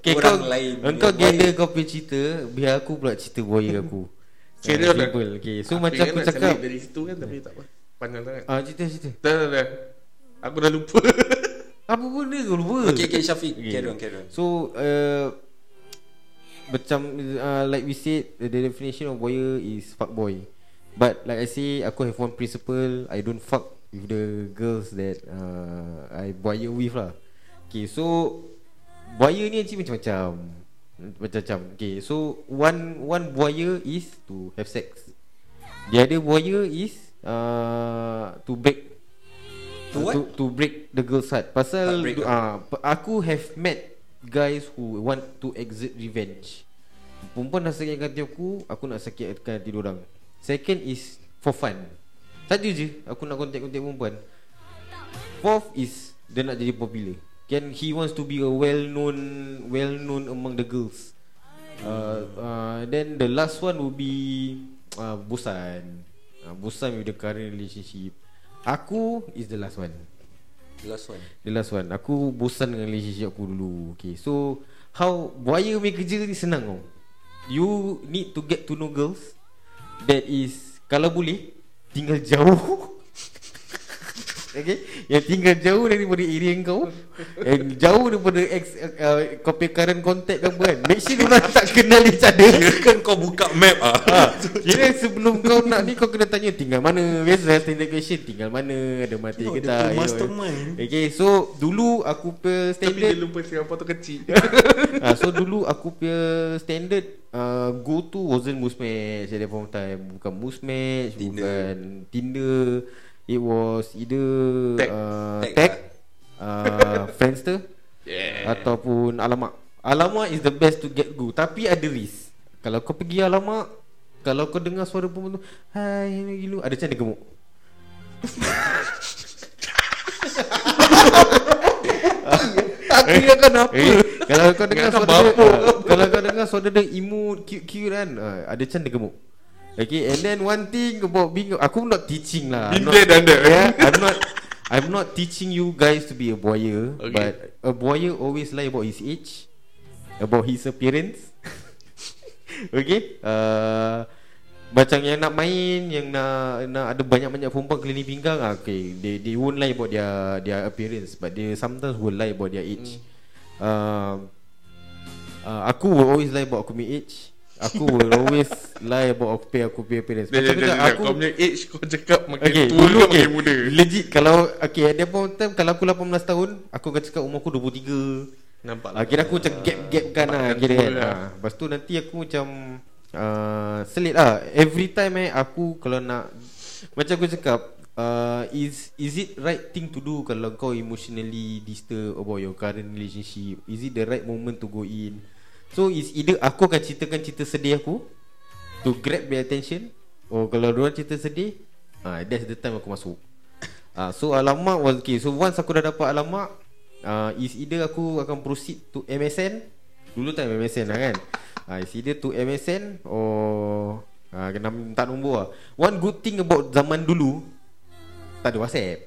S1: Okay,
S3: orang
S1: kau,
S3: lain.
S1: Engkau
S3: buaya.
S1: gather kau punya cerita Biar aku pula cerita boy aku
S2: Kira
S1: Ah,
S2: dah-
S1: Simple okay. So
S2: Aku
S1: macam aku cakap
S2: dari situ kan tapi tak apa. Panjang sangat.
S1: Ah cerita cerita
S2: Dah dah dah. Aku dah lupa.
S1: Apa benda kau lupa.
S3: Okay, okay, Syafiq,
S1: Okay.
S3: carry on, carry on.
S1: So uh, Macam uh, Like we said The definition of boy is fuck boy. But like I say Aku have one principle. I don't fuck With the girls that uh, I boyer with lah. Okay so Boyer ni actually macam-macam. Macam-macam. Okay so One one boyer is To have sex. The other boyer is uh, To break
S3: To what?
S1: to, to break the girl's heart. Pasal uh, Aku have met Guys who want to exert revenge. Perempuan dah sakitkan hati aku Aku nak sakitkan hati orang. Second is For fun. Saja je Aku nak kontak-kontak perempuan. Fourth is Dia nak jadi popular. Can he wants to be a well known Well known among the girls. Uh, uh, Then the last one will be uh, Bosan uh, Bosan with the current relationship Aku is the last one.
S3: The last one.
S1: The last one. Aku bosan dengan relationship aku dulu. Okay so How Buaya punya kerja ni senang tau. You need to get to know girls That is Kalau boleh Tinggal jauh Okay Yang tinggal jauh daripada area kau Yang jauh daripada ex, uh, Kau punya current contact apa kan Make sure diorang tak kenal each other
S3: Kan kau buka map ah.
S1: ha, Kira sebelum kau nak ni Kau kena tanya tinggal mana Biasa standard question Tinggal mana Ada mati
S3: Oh,
S1: ke
S3: dia
S1: tak
S3: punya
S1: you know.
S3: mastermind.
S1: Okay so Dulu aku punya
S2: Tapi dia
S1: standard
S2: lupa Singapore tu kecil
S1: ha, So dulu aku punya standard uh, Go to wasn't Musmatch At that point of time Bukan Musmatch
S3: Tinder.
S1: Bukan Tinder It was either
S2: Tag.
S1: uh,
S3: Tag.
S1: Tag uh, Friendster
S2: Yeah.
S1: Ataupun Alamak. Alamak is the best to get go Tapi ada risk. Kalau kau pergi Alamak Kalau kau dengar suara perempuan tu Hai Gilu Ada macam dia gemuk?
S2: Aku ingatkan apa
S1: eh, Kalau kau dengar suara dia Kalau kau dengar suara dia Imut cute-cute kan ah, Ada macam dia gemuk Okay and then one thing about being Aku not teaching lah. I'm
S2: Been
S1: not,
S2: there, done that.
S1: yeah, I'm not I'm not teaching you guys to be a boyer
S2: Okay.
S1: But a boyer always lie about his age About his appearance. Okay uh, Macam yang nak main Yang nak nak ada banyak-banyak perempuan keliling pinggang ah, Okay They they won't lie about their their appearance But they sometimes will lie about their age. Um, uh, Aku will always lie about aku punya age Aku will always lie about aku punya aku
S2: Dia, dia,
S1: Macam
S2: dia,
S1: kata
S2: dia,
S1: aku
S2: Kau punya age Kau cakap makin
S1: Okay,
S2: tua
S1: dulu okay.
S2: makin muda
S1: Legit kalau okay that point time kalau aku 18 tahun, aku akan cakap umur aku 23.
S2: Nampak
S1: Ah, kira aku macam lah
S2: Nampakkan
S1: kira
S2: tua
S1: kan.
S2: lah.
S1: Ah, lepas tu nanti aku macam uh, selit lah. Every time eh aku kalau nak macam aku cakap uh, is is it right thing to do kalau kau emotionally disturbed about your current relationship? Is it the right moment to go in? So is either aku akan ceritakan cerita sedih aku to grab their attention or kalau dia cerita sedih, ah that's the time aku masuk. Ah so alamak was okay. So once aku dah dapat alamak, uh, is either aku akan proceed to MSN. Dulu time MSN lah kan. Ah is either to MSN or ah kena minta nombor lah. One good thing about zaman dulu tak ada WhatsApp.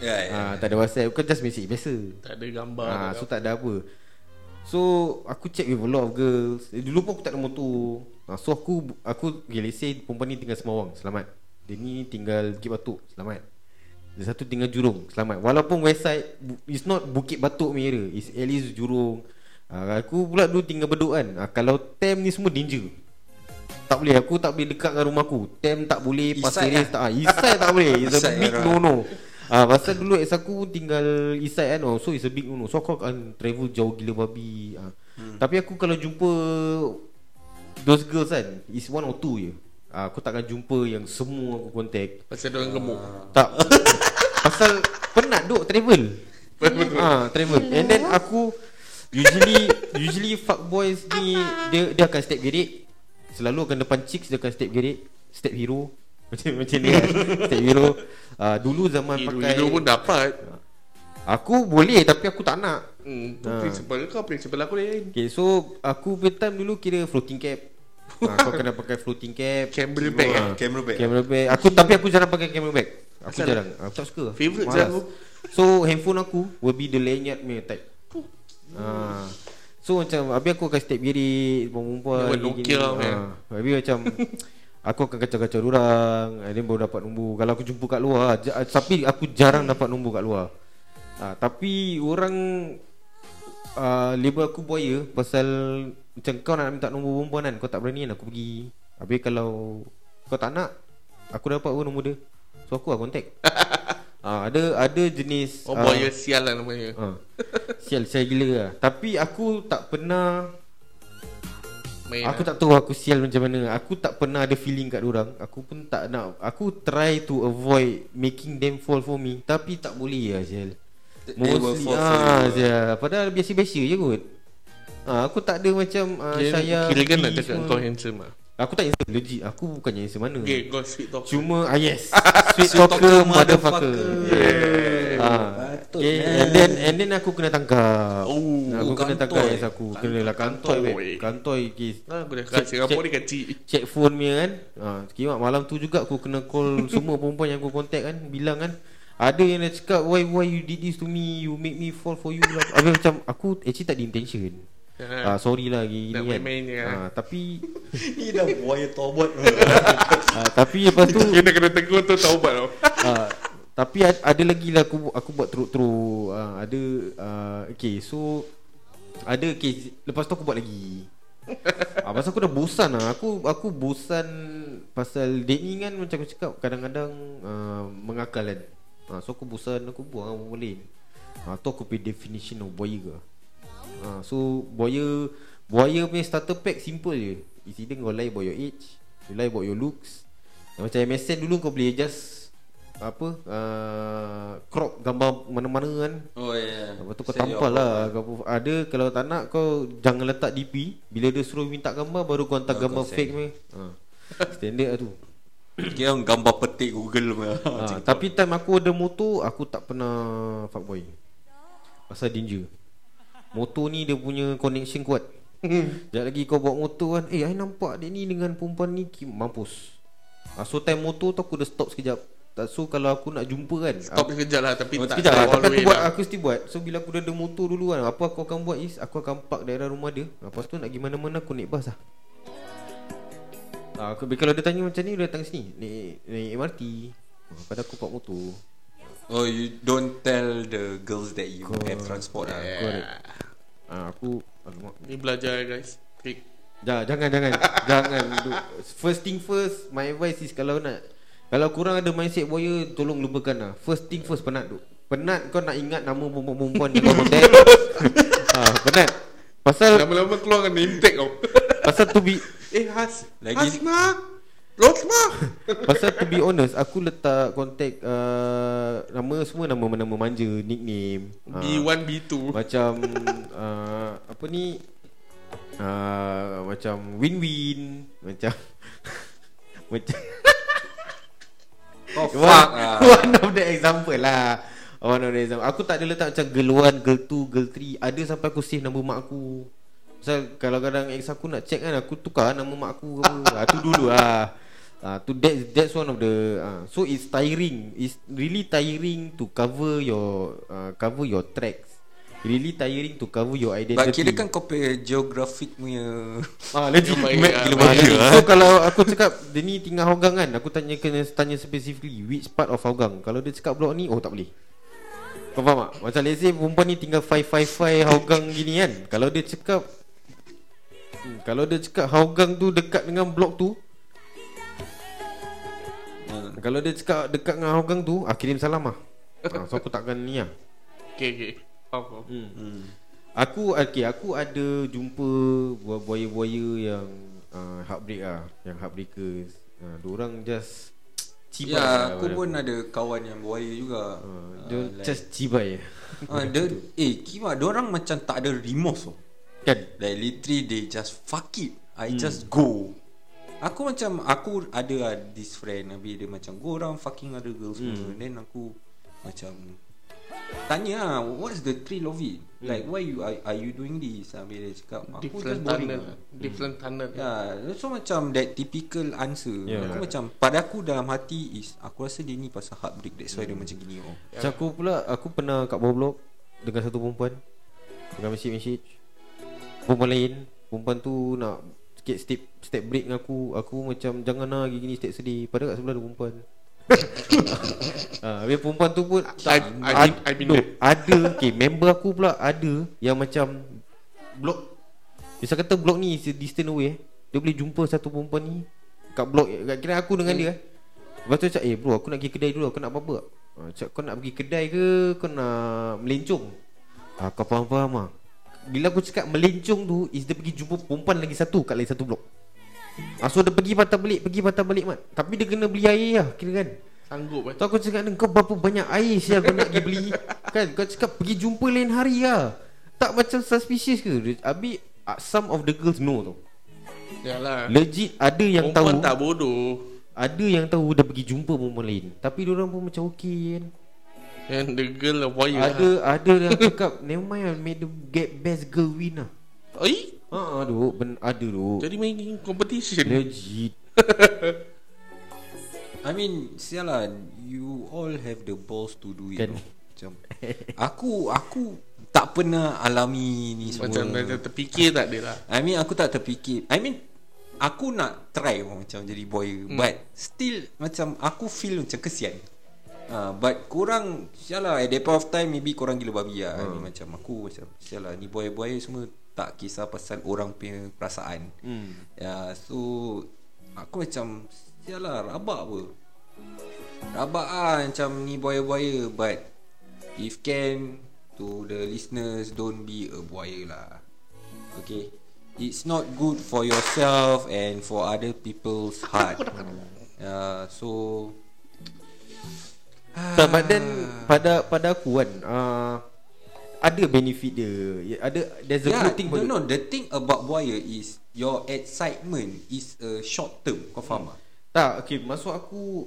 S3: Ya, ya.
S1: Ah tak ada WhatsApp, kau just message biasa.
S2: Tak ada gambar tak
S1: so tak ada apa. So aku check with a lot of girls. Eh, dulu pun aku tak ada motor. Ah, so aku aku okay, let's say perempuan ni tinggal Semawang, selamat. Dia ni tinggal Bukit Batuk, selamat. Dia satu tinggal Jurong, selamat. Walaupun west side it's not Bukit Batuk punya area, it's at least Jurong. Ah, aku pula dulu tinggal Bedok kan. Ah, kalau Tem ni semua danger. Tak boleh Aku tak boleh dekat dengan rumah aku Tem tak boleh Pasir
S3: lah.
S1: tak ah, side tak boleh It's a big
S3: lah.
S1: no no Ah, pasal dulu ex aku tinggal east side kan oh, So it's a big no no So aku akan travel jauh gila babi ah. hmm. Tapi aku kalau jumpa Those girls kan Is one or two je. Ah, Aku takkan jumpa yang semua aku contact.
S2: Pasal dia orang gemuk.
S1: Tak. Pasal penat duk travel. Ah, travel. And then aku Usually Usually fuck boys ni Dia dia akan step gerik Selalu akan depan chicks Dia akan step gerik Step hero Macam macam ni kan Step hero uh, Dulu zaman pakai
S2: Hero pun dapat
S1: Aku boleh Tapi aku tak nak
S2: Hmm, tu
S1: Ah.
S2: principal kau Principal aku lain
S1: Okay so Aku punya time dulu Kira floating cap ha, Kau kena pakai floating cap
S2: Camera bag eh?
S3: Camera bag.
S1: Camera bag Aku Tapi aku jarang pakai camera bag Aku
S2: Asal?
S1: jarang Aku tak suka Malas.
S2: je aku.
S1: So handphone aku Will be the lanyard punya type ha. So macam Habis aku akan step kiri Perempuan
S2: Yang Nokia
S1: ha. Habis macam Aku akan kacau-kacau orang And then baru dapat nombor. Kalau aku jumpa kat luar ja- Tapi aku jarang dapat nombor kat luar. Ha, Tapi orang uh, Label aku buaya Pasal Macam kau nak minta nombor perempuan kan Kau tak berani kan aku pergi. Habis kalau Kau tak nak Aku dapat pun nombor dia. So aku lah contact. Uh, Ada ada jenis
S2: Oh
S1: ah,
S2: boy sial lah namanya
S1: ah, Sial sial gila lah. Tapi aku tak pernah
S2: Main
S1: Aku
S2: lah.
S1: tak tahu aku sial macam mana. Aku tak pernah ada feeling kat orang. Aku pun tak nak Aku try to avoid Making them fall for me. Tapi tak boleh lah sial. Mostly ah, sial. Padahal biasa-biasa je kot. Ah, Aku tak ada macam
S2: Kira,
S1: sayang
S2: kira kan nak cakap kau handsome lah
S1: Aku tak handsome Legit Aku bukannya handsome mana
S2: Okay kau sweet talk
S1: Cuma ah, yes Sweet
S3: Sweet
S1: talker
S3: talker,
S1: motherfucker
S3: motherfucker.
S1: Ah,
S3: Patut,
S1: okay,
S3: man.
S1: and then and then aku kena tangkap.
S2: Oh,
S1: aku kena tangkap yes aku. Kena lah kantoi
S2: Kantoi.
S1: weh. Kantoi kes.
S2: Ah, aku dah
S1: Check-
S2: kat Singapore
S1: check-
S2: ni kecil
S1: Check phone punya kan. Ah, kimak malam tu juga aku kena call semua perempuan yang aku contact kan, bilang kan ada yang dah cakap why why you did this to me you make me fall for you lah Habis macam aku actually tak ada intention Ah sorry lah gini
S2: Nak
S1: kan.
S2: main-main je kan.
S1: ah, Tapi
S3: Ni dah buaya tobat
S1: ah, Tapi lepas tu
S2: Kena kena tegur tu taubat tau.
S1: Ah, tapi ada, ada lagi lah aku aku buat teruk-teruk. Ah, ada uh, okay so ada okay lepas tu aku buat lagi. ah, pasal aku dah bosan lah. Aku aku bosan Pasal date ni kan Macam aku cakap Kadang-kadang uh, Mengakal kan. Ah, So aku bosan Aku buang lah lain ah, Tu aku punya definition of buaya ke ah, So buaya Buaya punya starter pack simple je. It's either kau lie about your age You lie about your looks. Yang Macam MSN dulu kau boleh just apa uh, crop gambar mana-mana kan.
S3: Oh ya
S1: Lepas tu kau tampal lah. Kau, Ada kalau tak nak kau Jangan letak DP Bila dia suruh minta gambar Baru kau hantar
S3: Oh,
S1: gambar
S3: kau
S1: fake ni ha. Standard lah tu.
S3: Kira gambar petik Google
S1: ha, Tapi time aku ada motor Aku tak pernah Fuckboy. Pasal danger Motor ni dia punya connection kuat Sekejap lagi kau bawa motor kan Eh I nampak dia ni dengan perempuan ni Mampus ha, So time motor tu aku dah stop sekejap Tak- So kalau aku nak jumpa kan
S2: Stop sekejap lah Tapi
S1: Oh,
S2: tak
S1: sekejap lah,
S2: all
S1: tapi aku buat
S2: lah.
S1: aku mesti buat. So bila aku dah ada motor dulu kan, apa aku akan buat is aku akan park daerah rumah dia. Lepas tu nak pergi mana-mana aku naik bas lah. Ah, aku, kalau dia tanya macam ni dia datang sini, naik naik MRT. Ah, pada aku park motor.
S3: Oh you don't tell the girls that you
S1: Kau-
S3: have transport lah
S1: Correct. Ah, aku alamak.
S2: Ni belajar guys Trik
S1: Ja, jangan jangan jangan do. First thing first, my advice is kalau nak kalau kurang ada mindset buaya tolong lupakan lah. First thing first penat tu. Penat kau nak ingat nama perempuan-perempuan yang kau contact. ah, penat. Pasal
S2: Lama-lama keluar kan name tag kau
S1: pasal to be
S2: Eh Has
S3: Lagi-
S2: Losma
S1: pasal to be honest aku letak contact uh, nama semua nama nama manja, nickname. Ah,
S2: B1 B2
S1: macam uh, apa ni uh, macam win-win macam macam
S3: Oh
S1: One,
S3: fuck lah
S1: one of the example lah. One of the example. Aku tak ada letak macam Girl 1, girl 2, girl 3 Ada sampai aku save nama mak aku. Pasal kalau kadang ex aku nak check kan Aku tukar nama mak aku ke apa. Ah, Tu dulu lah ah, tu that, That's one of the ah. So it's tiring. It's really tiring To cover your uh, Cover your tracks. Really tiring to cover your identity.
S3: But kira kan kau punya geographic punya
S1: Ah legit.
S2: Baik,
S1: Map gila. So kalau aku cakap Dia ni tinggal Hougang kan Aku tanya kena tanya specifically Which part of Hougang? Kalau dia cakap blok ni Oh tak boleh. Kau faham tak? Macam let's say Perempuan ni tinggal 555 Hougang gini kan. Kalau dia cakap hmm, Kalau dia cakap Hougang tu dekat dengan blok tu. Kalau dia cakap dekat dengan Hougang tu ah, Kirim salam lah ah, So aku takkan ni lah
S2: Okay okay Faham faham
S3: hmm.
S1: Aku okay, aku ada jumpa buah- buaya-buaya yang uh, heartbreak ah, yang heartbreakers. Uh, diorang just cibai.
S3: Ya
S1: lah
S3: aku pun ada kawan yang buaya juga
S1: Uh,
S3: Ah,
S1: dia
S3: like-
S1: just cibai.
S3: Ah, dia, eh kima orang macam tak ada remorse tau.
S1: kan?
S3: Like literally they just fuck it. I hmm. just go. Aku macam aku ada lah this friend Habis dia macam go around fucking other girls hmm. Then aku macam Tanya lah what's the thrill of it Like why you are, are you doing this Habis dia cakap aku
S2: Different
S3: just boring
S2: tunnel
S3: lah
S2: Different tunnel
S3: Ya, so macam that typical answer.
S1: Yeah.
S3: Aku macam pada aku dalam hati is aku rasa dia ni pasal heartbreak that's why dia macam gini oh.
S1: Macam aku pula aku pernah kat bawah blok dengan satu perempuan dengan message-message. Perempuan lain, perempuan tu nak sikit step step break dengan aku, aku macam jangan lah gini step sedih. Padahal kat sebelah ada perempuan. Ah, habis perempuan tu pun
S2: I- I been- I been
S1: no, ada okay, member aku pula ada yang macam blok Bisa kata blok ni is distant away eh. Dia boleh jumpa satu perempuan ni kat blok kat kira aku dengan dia. eh. Lepas tu cakap Eh bro aku nak pergi kedai dulu Aku nak apa-apa ha, Cakap kau nak pergi kedai ke Kau nak melencong ha, Kau faham-faham lah Bila aku cakap melencong tu Is dia pergi jumpa perempuan lagi satu Kat lain satu blok. Ha, So dia pergi patah balik Pergi patah balik mat. Tapi dia kena beli air lah Kira kan?
S2: Sanggup eh
S1: Tu aku cakap dengan kau berapa banyak air sial kau nak pergi beli? Kan? Kau cakap pergi jumpa lain hari lah. Tak macam suspicious ke? Habis uh, some of the girls know tau.
S2: Yalah.
S1: Legit ada yang tahu.
S2: Perempuan tak bodoh.
S1: Ada yang tahu dia pergi jumpa perempuan lain. Tapi orang pun macam okey kan
S2: And the girl lah wire
S1: Ada ada yang cakap Never mind I made the get best girl win lah
S2: lah. Oi
S1: Ha duk ben, Ada duk
S2: Jadi main competition.
S1: Legit.
S3: I mean Sialan You all have the balls to do it
S1: Kan.
S3: Macam Aku Aku Tak pernah alami ni semua.
S2: Macam dah terfikir tak ada lah.
S3: I mean aku tak terfikir. I mean Aku nak try pun macam jadi boy. Hmm. But still Macam aku feel macam kesian uh, But korang Sialah at that point of time Maybe korang gila babi lah hmm. Macam aku macam Sialah ni boy-boy semua Tak kisah pasal orang punya perasaan
S1: hmm.
S3: Ya, so aku macam sialah rabak apa. Rabak ah macam ni buaya-buaya but if can to the listeners don't be a buaya lah. Okay. It's not good for yourself and for other people's heart. Ya, so
S1: So, but then pada pada aku kan uh, ada benefit dia. Ya, Ada there's a
S3: yeah,
S1: good thing
S3: no, no, the thing about buaya is your excitement is a short term. Kau faham tak?
S1: Tak, okay, maksud aku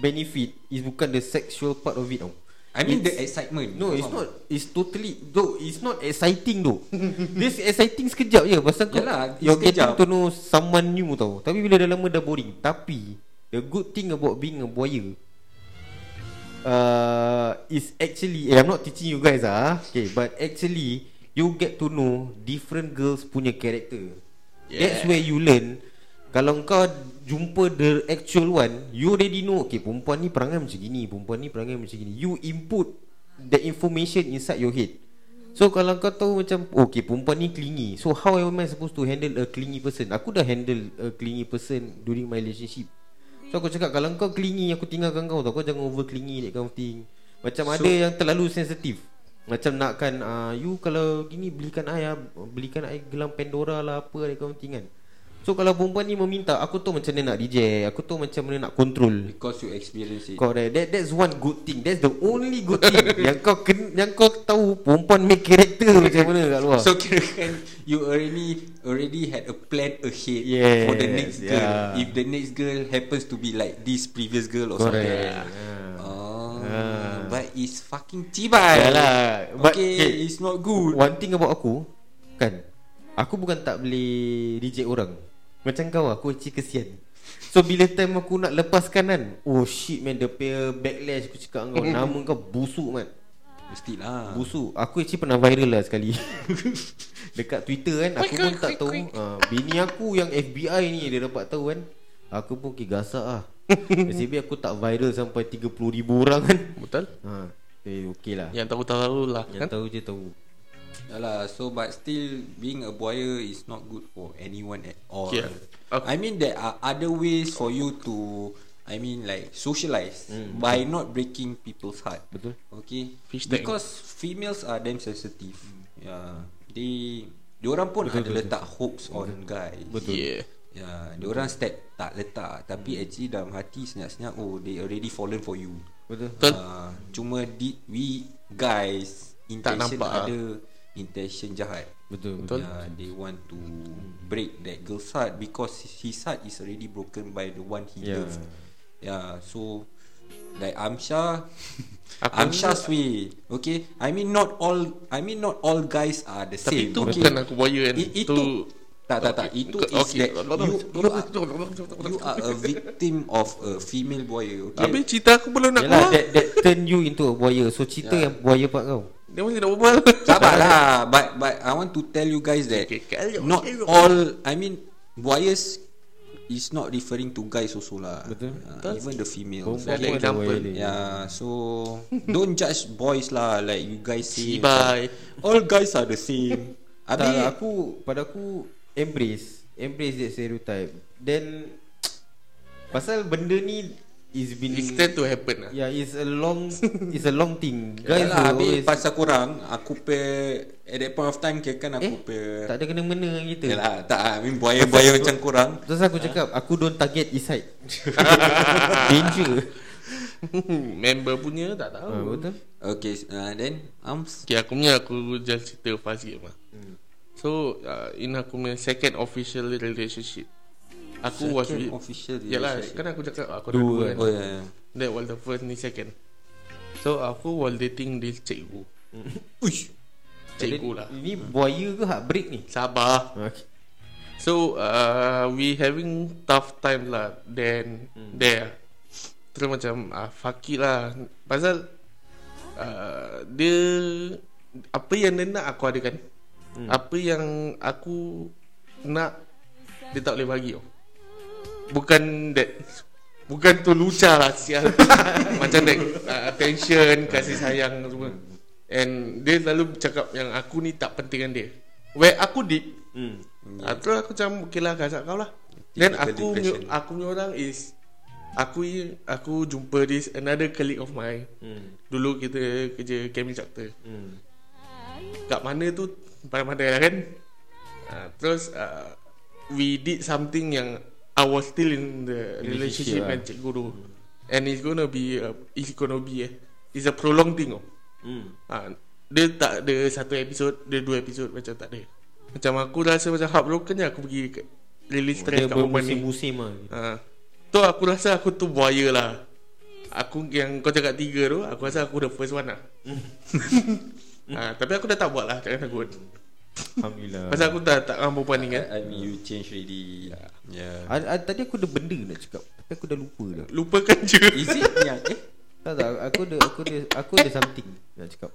S1: benefit is bukan the sexual part of it tau.
S3: I mean the
S1: It's-
S3: excitement.
S1: No, it's not. It's totally though. It's not exciting though. This exciting sekejap je. Pasal kau
S3: Yalah,
S1: you're
S3: sekejap.
S1: getting to know someone new tau. Tapi bila dah lama dah boring. Tapi the good thing about being a buaya uh, is actually eh, I'm not teaching you guys ah. Okay, but actually you get to know different girls punya character. Yeah. That's where you learn. Kalau kau jumpa the actual one, you already know okay perempuan ni perangai macam gini, perempuan ni perangai macam gini. You input the information inside your head. So kalau kau tahu macam okay perempuan ni clingy. So how am I supposed to handle a clingy person? Aku dah handle a clingy person during my relationship. So aku cakap kalau kau clingy aku tinggalkan kau tau. Kau jangan over clingy that kind of thing. Macam so, ada yang terlalu sensitif. Macam nakkan uh, you kalau gini belikan air belikan air gelang Pandora lah apa that kind of thing kan. So kalau perempuan ni meminta Aku tahu macam mana nak reject Aku tahu macam mana nak control.
S3: Because you experience it.
S1: Correct. That, That's one good thing. That's the only good thing Yang kau ken, yang kau tahu Perempuan make character macam mana kat luar.
S3: So kira kan You already Already had a plan ahead
S1: Yes,
S3: For the next girl.
S1: yeah.
S3: If the next girl Happens to be like This previous girl or
S1: Correct.
S3: something.
S1: Yeah.
S3: Oh
S1: Ah.
S3: But it's fucking cibai
S1: Yalah, but-
S3: Okay,
S1: okay.
S3: It's not good.
S1: One thing about aku Kan? Aku bukan tak boleh Reject orang Macam kau Aku actually kesian. So bila time aku nak lepaskan kan Oh shit man Dia punya backlash Aku cakap kau Nama kau busuk man.
S3: Mestilah.
S1: Busuk. Aku actually pernah viral lah sekali. Dekat Twitter kan Aku pun tak tahu. uh, Bini aku yang FBI ni Dia dapat tahu kan. Aku pun okay gasak lah. Nasib aku tak viral Sampai 30 ribu orang kan.
S2: Betul.
S1: Ha, Eh okay lah.
S2: Yang tahu-tahu lah
S1: Yang
S2: kan?
S1: tahu je tahu
S3: Yalah, so but still being a buaya is not good for anyone at all.
S2: Yeah. Okay.
S3: I mean there are other ways for you to I mean like socialize mm, by not breaking people's heart.
S1: Betul.
S3: Okay.
S2: Fish tank.
S3: Because females are damn sensitive. Yeah. They Diorang pun betul, ada betul, letak betul. hopes on guys.
S1: Betul.
S2: Yeah
S3: Ya, diorang step tak letak tapi actually dalam hati senyap-senyap oh they already fallen for you.
S1: Betul
S2: Betul
S3: Uh, cuma di, we guys intention
S2: nampak ah.
S3: Intention jahat.
S1: Betul
S2: Betul.
S3: Yeah, they want to break that girl's heart because his heart is already broken by the one he
S1: Yeah.
S3: loved. Yeah, so like Amsha,
S2: Aku
S3: Amsha's way. Okay, I mean not all. I mean not all guys are the
S2: Tapi
S3: same.
S2: itu
S3: okay?
S2: bukan aku buaya kan
S3: I- itu tak tak tak itu
S2: Okay.
S3: is that you you are,
S2: Okay.
S3: you are a victim of a female boy. Okay.
S2: Habis cerita aku belum nak
S1: Yalah
S2: keluar
S1: that, that turn you into a buaya So cerita
S3: Yeah.
S1: yang buaya part kau
S2: Dia masih nak berbual.
S3: Sabarlah. But but I want to tell you guys that
S2: Okay,
S3: Not all I mean Buayas Is not referring to guys also lah.
S1: Betul.
S3: uh, Even the females.
S1: Pun ada
S2: example.
S3: Yeah so Don't judge boys lah. Like you guys say
S2: Bye.
S3: All guys are the same.
S1: Lah, aku Pada aku Embrace. Embrace that stereotype. Then Pasal benda ni it's been
S2: tend to happen lah
S1: Yeah, it's a long it's a long thing.
S3: Guys
S1: Guys
S3: lah, habis
S1: always
S3: pasal korang Aku pe At that point of time Kira kan aku
S1: eh,
S3: pe
S1: tak ada kena-mena dengan kita.
S3: Yalah tak I mean buaya-buaya macam korang
S1: Terus aku cakap Aku don't target east side Danger.
S2: Member punya tak tahu.
S1: Ha, Betul.
S3: Okay uh, then Arms
S2: Okay aku punya aku just cerita fast sikit mah So uh, in aku punya second official relationship Aku was
S3: Second
S2: with
S3: official
S2: Yalah
S3: relationship.
S2: kan aku cakap aku
S1: Dua
S2: dua kan.
S3: Oh ya yeah.
S2: That was the first ni second. So aku was dating this cikgu.
S3: Uish.
S2: Cikgu lah.
S1: Ini buaya ke heartbreak ni?
S2: Sabar.
S1: Okay.
S2: So uh, we having tough time lah. Then hmm. there. Terus macam uh, Fuck it lah. Pasal uh, Dia Apa yang dia nak aku adakan hmm. Apa yang aku Nak Dia tak boleh bagi tau Bukan that Bukan tu luca lah sial Macam that uh, Attention Kasih sayang semua And Dia selalu cakap Yang aku ni tak penting dengan dia Where aku deep
S1: hmm.
S2: Ah, terus aku macam okay lah kasar kau lah. Then aku punya, aku punya orang is aku aku jumpa this another colleague of mine.
S1: Hmm.
S2: Dulu kita kerja camp instructor.
S1: Hmm.
S2: Kat mana tu pandai-pandai lah kan. Uh, terus uh, we did something yang I was still in the
S1: Relationship
S2: relationship
S1: lah.
S2: dengan cikgu tu. And it's gonna be uh, it's gonna be eh. It's a prolonged thing oh.
S1: Hmm.
S2: Ha, dia tak ada satu episod, dia dua episod macam tak ada. Macam aku rasa macam heartbroken je aku pergi ke, release stress
S1: Dia
S2: kat perempuan ni.
S1: bermusim-musim lah
S2: Ha. Tu aku rasa aku tu buaya lah. Aku yang kau cakap tiga tu, aku rasa aku the first one lah. ha, tapi aku dah tak buat lah, jangan takut.
S1: Alhamdulillah
S2: Pasal aku dah tak dengan perempuan ni kan.
S3: I mean you change already Yeah
S1: A- a- Tadi aku ada benda nak cakap Tapi aku dah lupa dah
S2: Lupakan je.
S3: Is it yang Eh
S1: Tak tak Aku ada Aku ada Aku ada something Nak cakap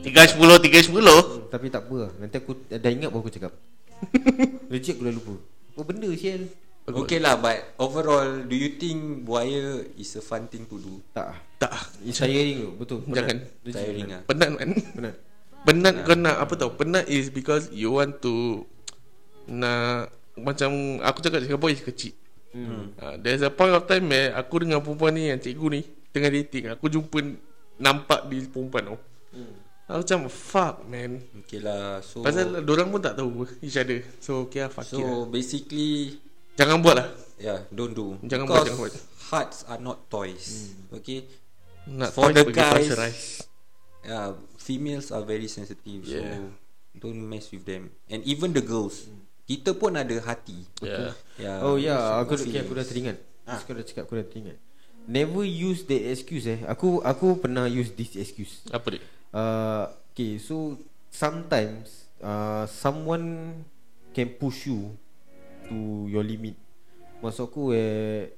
S2: Tiga sepuluh, tiga sepuluh.
S1: Hmm, Tapi tak apa lah Nanti aku dah ingat baru aku cakap Legit aku dah lupa Apa benda sial
S3: Okay lah but Overall Do you think Buaya Is a fun thing to do
S1: Tak ah.
S2: Tak.
S1: It's tiring tu Betul penat.
S2: Jangan.
S3: Tiring lah
S2: Penat kan?
S1: Penat
S2: Penat kau nak apa tau Penat is because You want to Nak Macam Aku cakap Singapore is kecil.
S1: Hmm.
S2: uh, There's a point of time Where aku dengan perempuan ni Yang cikgu ni Tengah dating Aku jumpa Nampak di perempuan tau
S1: hmm.
S2: Aku macam Fuck man.
S3: Okay lah So
S2: Pasal orang pun tak tahu Each other. So okay lah fuck
S3: So
S2: it lah.
S3: basically
S2: Jangan buat lah.
S3: Yeah don't do.
S2: Jangan buat,
S3: Because
S2: jangan buat.
S3: Hearts are not toys. Okay?
S2: Nak
S3: For the guys- Yeah, females are very sensitive
S2: Yeah.
S3: so don't mess with them. And even the girls, kita pun ada hati.
S2: Yeah.
S3: Yeah.
S1: Oh ya yeah,
S3: so
S1: aku, okay, aku dah teringat. Aku dah cakap Aku dah teringat. Never use that excuse eh. Aku aku pernah use this excuse.
S2: Apa dia?
S1: Uh, Okay so Sometimes uh, Someone Can push you To your limit. Maksud aku eh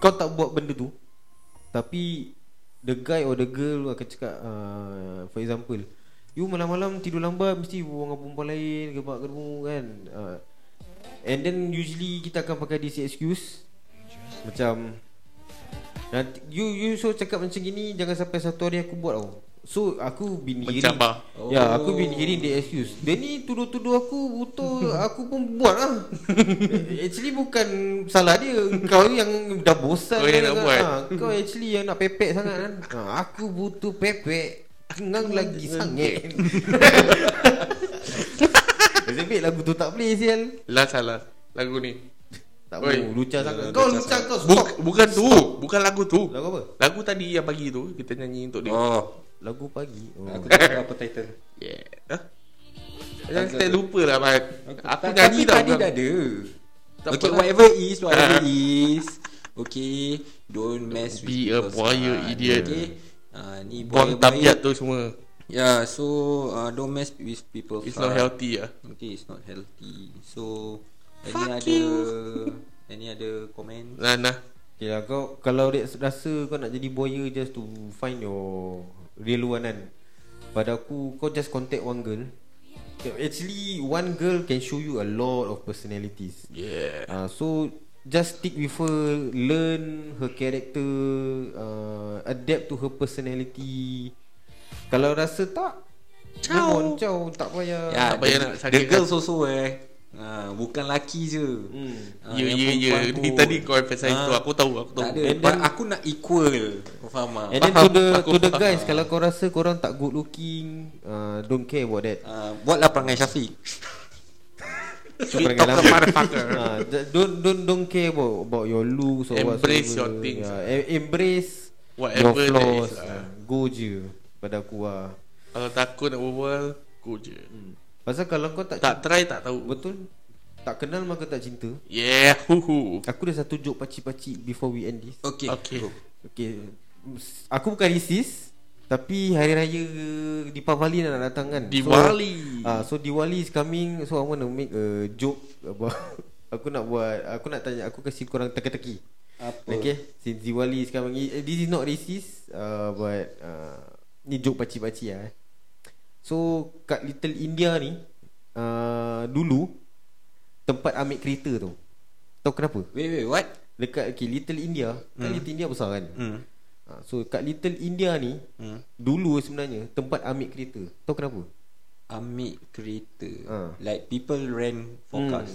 S1: Kau tak buat benda tu Tapi The guy or the girl Akan cakap uh, For example You malam-malam tidur lambat Mesti berbual dengan perempuan lain Gebak gerbu kan? Uh, And then usually Kita akan pakai this excuse. Macam Nanti, you you so cakap macam gini Jangan sampai satu hari aku buat tau So aku been hearing
S2: Mencabar.
S1: oh. Ya aku been hearing the excuse. Dia ni tuduh-tuduh aku Betul Aku pun buat lah. Actually bukan Salah dia. Kau yang dah bosan
S2: Kau yang
S1: kan,
S2: nak
S1: kan?
S2: buat.
S1: ha, Kau actually yang nak pepek sangat kan. Ha, Aku butuh pepek. Kengang lagi sangat. Sebab lagu tu tak boleh sial.
S2: Lah salah. Lagu ni.
S1: Tak
S2: Oi.
S1: mau Lucah sangat.
S3: Lucah
S1: Kau lucah kau
S2: Buk,
S1: stop.
S2: Bukan tu. Bukan lagu tu.
S1: Lagu apa?
S2: Lagu tadi yang pagi tu Kita nyanyi untuk dia.
S3: Oh,
S1: Lagu pagi oh.
S3: aku tak tahu apa title.
S2: Yeah. Huh? Jangan stay lupa lah Mat. Aku
S3: Ta-
S2: nyanyi
S3: tapi
S2: tau
S3: tadi dah ada.
S2: Tak
S3: okay, whatever is, whatever is. Okay, don't mess with
S2: Be a buaya idiot.
S3: Okay. Uh, ni
S2: Buang tabiat tu semua
S3: Yeah, so uh, don't mess with people's
S2: It's not healthy lah
S3: Okay, it's not healthy. So, any
S2: Fuck
S3: other
S2: you.
S3: any other comment?
S2: Nah nah
S1: Okay lah kau Kalau dia rasa kau nak jadi buaya Just to find your Real one kan. Pada aku Kau just contact one girl. Actually One girl can show you a lot of personalities.
S2: Yeah.
S1: Uh, So Just stick with her Learn her character uh, Adapt to her personality. Kalau rasa tak
S2: Ciao.
S1: Ciao. Tak payah.
S3: Yeah,
S2: tak payah
S3: the,
S2: nak
S3: the girls also eh. Ah, bukan laki je.
S1: Hmm.
S3: Ah,
S2: Ya ya ya Ni
S3: pun.
S2: tadi kau emphasize
S3: Ah.
S2: tu Aku tahu aku tahu
S3: Tak ada.
S1: Then-
S3: aku nak equal. Kau faham tak?
S1: And then to the
S2: aku
S1: to the
S2: faham.
S1: guys kalau kau rasa korang tak good looking, uh, don't care about that.
S3: Ah, buatlah perangai Syafiq.
S1: So,
S2: Sweet motherfucker.
S1: Ah, d- don't don't don't care about about your looks or
S2: Embrace
S1: whatsoever.
S2: your things.
S1: Yeah, em- embrace
S2: Whatever
S1: your
S2: that
S1: flaws.
S2: is lah.
S1: Ah, Go je pada aku ah.
S2: Kalau takut nak berbual Go je
S1: Pasal kalau kau tak,
S2: Tak try tak tahu
S1: betul tak kenal maka tak cinta.
S2: Yeah huhu.
S1: Aku ada satu joke pacik-pacik before we end this.
S3: Okay.
S2: Okay.
S1: Okay Aku bukan racist Tapi hari raya Deepavali nak datang kan
S2: Diwali.
S1: so, uh, so Diwali is coming So I want to make a joke about Aku nak buat Aku nak tanya Aku kasih korang teka-teki
S3: Apa?
S1: Okay Since Diwali is coming eh, This is not racist uh, But uh, Ni joke pacik-pacik lah eh. So Kat Little India ni uh, Dulu Tempat ambil kereta tu Tahu kenapa?
S3: Wait, wait, what?
S1: Dekat okay, Little India Kan Little India besar kan
S3: Hmm.
S1: ha, So kat Little India ni
S3: Hmm.
S1: Dulu sebenarnya Tempat ambil kereta Tahu kenapa?
S3: Ambil kereta.
S1: Ah.
S3: Like people rent for
S1: Hmm.
S3: cars.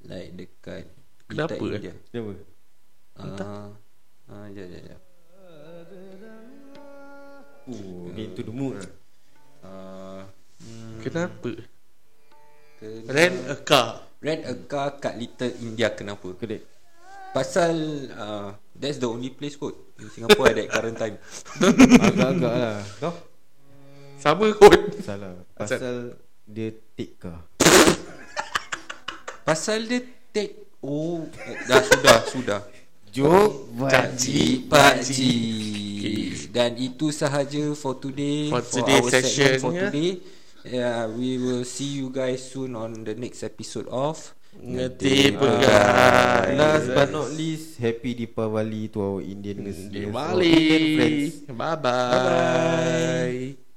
S3: Like dekat
S2: Kenapa,
S3: Little
S2: eh?
S3: India.
S1: Kenapa?
S3: Ah, ah, jap, jap, jap.
S1: Oh, into the mood lah
S3: Ah,
S2: Kenapa
S3: kena-
S2: Rent a car
S3: rent a car kat Little India kenapa?
S1: Correct
S3: Pasal uh, that's the only place kot in Singapore at that current time.
S1: Agak-agak lah Kau?
S2: Sama kot
S1: Salah
S2: Asal?
S1: Pasal Dia take car
S3: Pasal dia take oh eh, dah sudah sudah.
S1: Joke
S3: Pakcik Pakcik Dan itu sahaja for today
S2: For today's
S3: our segment
S2: session,
S3: For
S2: ya.
S3: today Yeah, we will see you guys soon on the next episode of
S2: Ngeti pegang
S1: Last but not least Happy Deepavali To our Indian listeners Our Indian
S2: Diwali
S1: friends.
S2: Bye bye